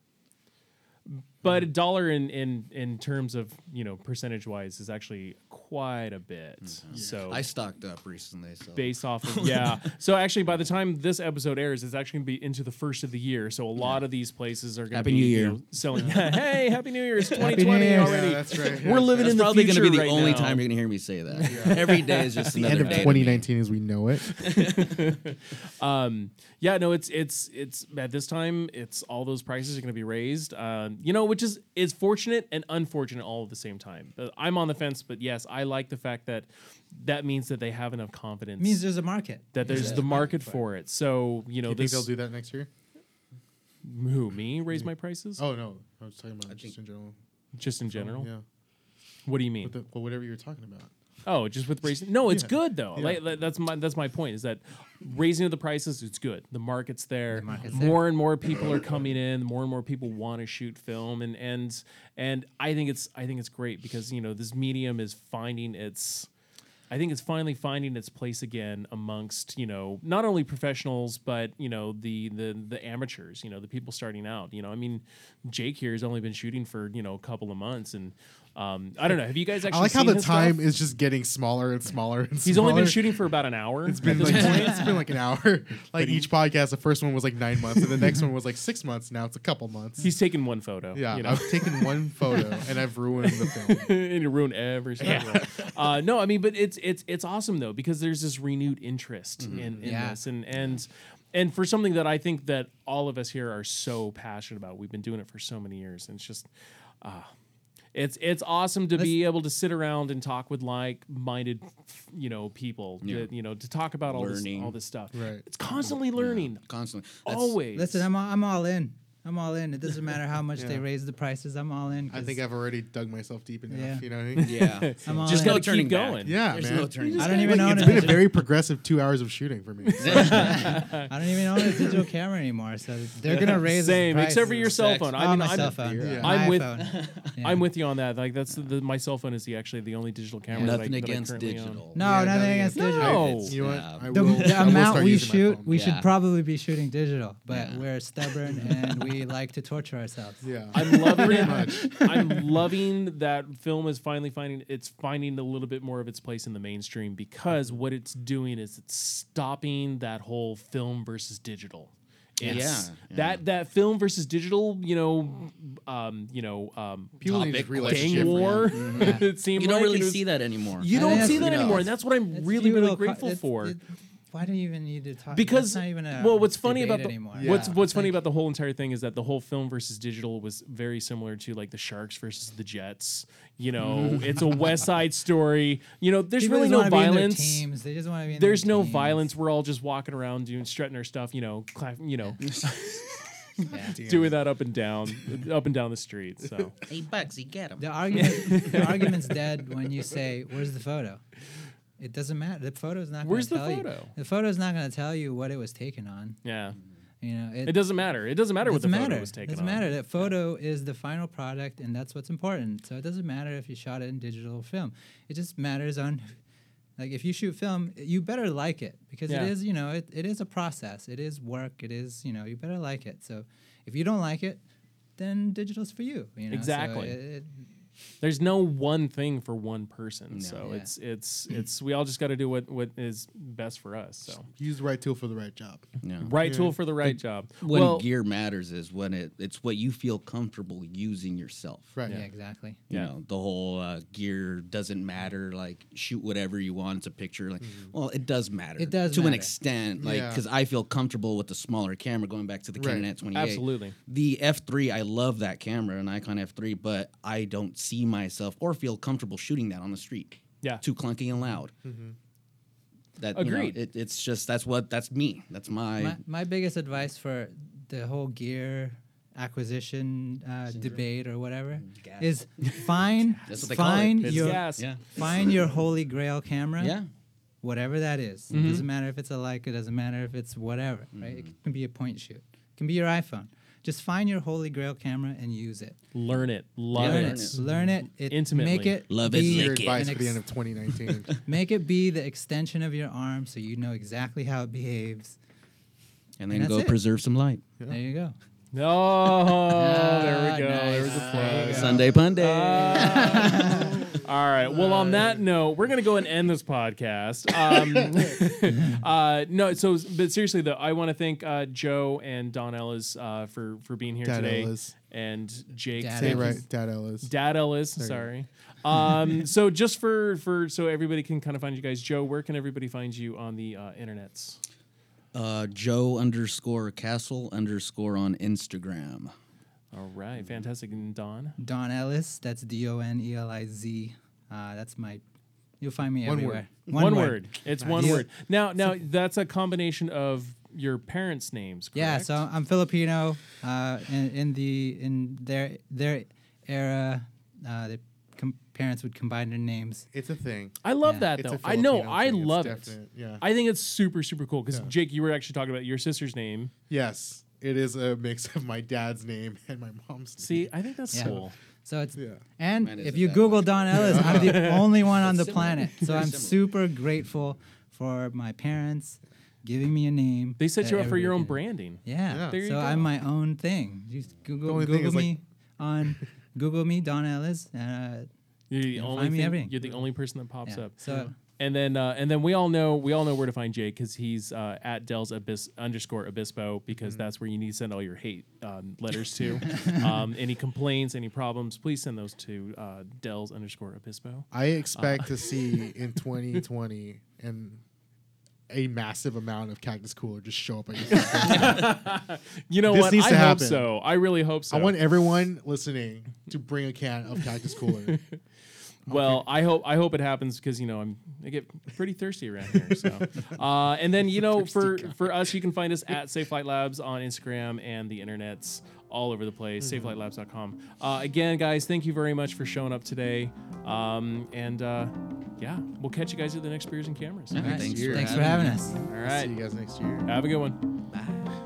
But a dollar in in in terms of you know percentage wise is actually quite a bit. So I stocked up recently, so based off of *laughs* yeah. So actually, by the time this episode airs, it's actually gonna be into the first of the year. So a lot of these places are gonna Happy be New you Year. know, selling. *laughs* *laughs* hey, happy New Year! It's Happy 2020 New Year. already. Yeah, that's right. We're living That's in the probably future gonna be the right only now. time you're gonna hear me say that. Every day is just the another end of day 2019 as we know it. Um, yeah, no, it's it's it's at this time, it's all those prices are going to be raised. Um, you know, which is is fortunate and unfortunate all at the same time. Uh, I'm on the fence, but yes, I like the fact that that means that they have enough confidence means there's a market. that there's the market for it. So you know, you think this they'll do that next year? who me raise my prices Oh no, I was talking about I just think- in general. just in general. Yeah, What do you mean? with the, well, whatever you're talking about. Oh, just with raising? No, it's Yeah. good though. Yeah. Like, like, that's my that's my point. Is that raising of the prices? It's good. The market's there. The market's more and more people are coming in. More and more people want to shoot film, and and and I think it's I think it's great because you know this medium is finding its. I think it's finally finding its place again amongst you know not only professionals but you know the the the amateurs you know the people starting out you know I mean Jake here has only been shooting for you know a couple of months and um, I don't know have you guys actually I like how the time stuff? is just getting smaller and smaller and smaller. He's only been shooting for about an hour. It's been like it's been like an hour. *laughs* Like each podcast, the first one was like nine months, and the next one was like six months. Now it's a couple months. He's taken one photo. yeah, you know, I've taken one photo *laughs* and I've ruined the film. *laughs* and you ruin every single. one. Uh, no, I mean, but it's it's it's awesome though because there's this renewed interest in, in Yeah. this, and and and for something that I think that all of us here are so passionate about. We've been doing it for so many years, and it's just. Uh, it's it's awesome to be able to sit around and talk with like-minded, you know, people. Yeah. That, you know, to talk about all this all this stuff. Right. It's constantly learning. constantly. That's- Always. Listen, I'm all, I'm all in. I'm all in. It doesn't matter how much they *laughs* raise the prices. I'm all in. I think I've already dug myself deep enough. Yeah. You know I mean? Yeah, *laughs* I'm all just in. gotta no turning keep back. going. Yeah, There's man. no turning I don't even Like, own it's a been a very progressive two hours of shooting for me. *laughs* I don't even own a digital camera anymore, so they're gonna raise the Same, except for your cell phone. Oh, I mean, my I'm, cell phone. Yeah. My I'm with- Yeah. I'm with you on that. Like that's the, my cell phone is the actually the only digital camera. that Nothing that I against digital. No, nothing nothing against against- digital. No. You know what? yeah. I The, will- the I will amount we shoot, we should probably be shooting digital, but we're stubborn and we like to torture ourselves. Yeah. *laughs* I'm loving it. I'm loving that film is finally finding it's finding a little bit more of its place in the mainstream because what it's doing is it's stopping that whole film versus digital. It's Yeah, yeah. that that film versus digital, you know, um, you know, um, People need to topic, realize gang shit, war. man. *laughs* it seemed You don't like really was- see that anymore. You I don't see that you know, anymore, and that's what I'm It's really, really futile co- grateful it's- for. it- why do you even need to talk? because that's not even a well what's funny about the anymore. what's Yeah. what's funny Like- about the whole entire thing is that the whole film versus digital was very similar to like the sharks versus the jets you know *laughs* it's a west side story you know there's People really no wanna be in their violence teams. They just want to be. In there's no teams. violence we're all just walking around doing strutting our stuff you know clap, you know *laughs* *laughs* Yeah. doing that up and down up and down the street so Hey, Bugsy, get him. The argument, the argument's dead when you say, "Where's the photo?" It doesn't matter. The photo's not. Where's the gonna tell photo? You, the photo's not going to tell you what it was taken on. yeah mm-hmm. You know, it doesn't matter it doesn't matter what the doesn't photo was taken on. It doesn't on. matter. That photo is the final product, and that's what's important. So it doesn't matter if you shot it in digital film. It just matters on, *laughs* like, if you shoot film, you better like it because Yeah. it is, you know, it, it is a process. It is work. It is, you know, you better like it. So if you don't like it, then digital's for you. you know? So Exactly. it- it- there's no one thing for one person so Yeah. it's it's it's we all just got to do what what is best for us so Use the right tool for the right job. Yeah. right tool for the right job When well gear matters is when it it's what you feel comfortable using yourself. Right. yeah, exactly. You Yeah. know, the whole uh, gear doesn't matter. Like, shoot whatever you want. It's a picture. Like, well, it does matter. It does to an extent. Like, Yeah. because I feel comfortable with the smaller camera. Going back to the Canon Right. At28. Absolutely. The F3, I love that camera, a Nikon F3, but I don't see myself or feel comfortable shooting that on the street. Yeah. Too clunky and loud. That you know, Agreed. it, it's just that's what that's me. That's my, My, my biggest advice for the whole gear acquisition uh, debate or whatever Gas. is find *laughs* That's what they call it. find your gas. yeah. find your holy grail camera. Yeah. Whatever that is. Mm-hmm. It doesn't matter if it's a Leica, it doesn't matter if it's whatever, right? Mm-hmm. It can be a point shoot. It can be your iPhone. Just find your holy grail camera and use it. learn it love learn it, it. Learn it. it Intimately. Make it Love it, be Your it. advice an for the end of 2019. *laughs* Make it be the extension of your arm so you know exactly how it behaves. And And then go it. preserve some light. There you go. Oh, there we ah, go. nice. There was a plug. go. Sunday Punday. Ah. *laughs* All right. Well, on that note, we're gonna go and end this podcast. Um, *laughs* uh, no, so but seriously though, I want to thank uh, Joe and Donelliz uh, for for being here Dad today, Ellis. and Jake. Dad Say it right, Dad Ellis. Dad Ellis. you sorry. Um, *laughs* so just for for so everybody can kind of find you guys, Joe. Where can everybody find you on the uh, internets? Uh, Joe underscore Castle underscore on Instagram. All right, fantastic. And Don. Donelliz. That's D O N E L I Z. Uh, that's my. You'll find me One everywhere. One, word. It's one word. Now, now that's a combination of your parents' names. Correct? Yeah, so I'm Filipino. Uh, in, in the in their their era, uh, the com- parents would combine their names. It's a thing. I love Yeah. that It's though. a I know. Filipino I thing. It's love it. definite, Yeah. I think it's super super cool because Yeah. Jake, you were actually talking about your sister's name. yes, it is a mix of my dad's name and my mom's. name. See, I think that's Yeah. cool. So it's Yeah. and Mine if isn't you that Google much. Donelliz, I'm the *laughs* only one on the Similar. planet. So Very I'm similar. super grateful for my parents giving me a name. They set that you up for your own everybody can- branding. Yeah. Yeah. There you so go. I'm my own thing. Just Google only thing Google is, like- me on *laughs* Google me Donelliz. Uh, You're the You'll only find me thing- everything. You're the only person that pops yeah. up. So And then uh, and then we all know we all know where to find Jake because he's uh, at Dell's Abyss underscore Abispo because that's where you need to send all your hate um, letters to. *laughs* um, any complaints, any problems, please send those to uh, Dell's underscore Abispo. I expect to *laughs* see in 2020 and a massive amount of cactus cooler just show up at your. *laughs* You know This what? needs I to hope happen. so. I really hope so. I want everyone listening to bring a can of cactus cooler. Well, I hope I hope it happens because you know I'm I get pretty thirsty around here. So, *laughs* uh, and then you know for for us, you can find us at Safe Light Labs on Instagram and the internets all over the place. Mm-hmm. SafeLightLabs.com. Uh, again, guys, thank you very much for showing up today. Um, and uh, yeah, we'll catch you guys at the next Beers and Cameras. all right. Thanks thanks, for for having having me. us. All right, See you guys next year. have a good one.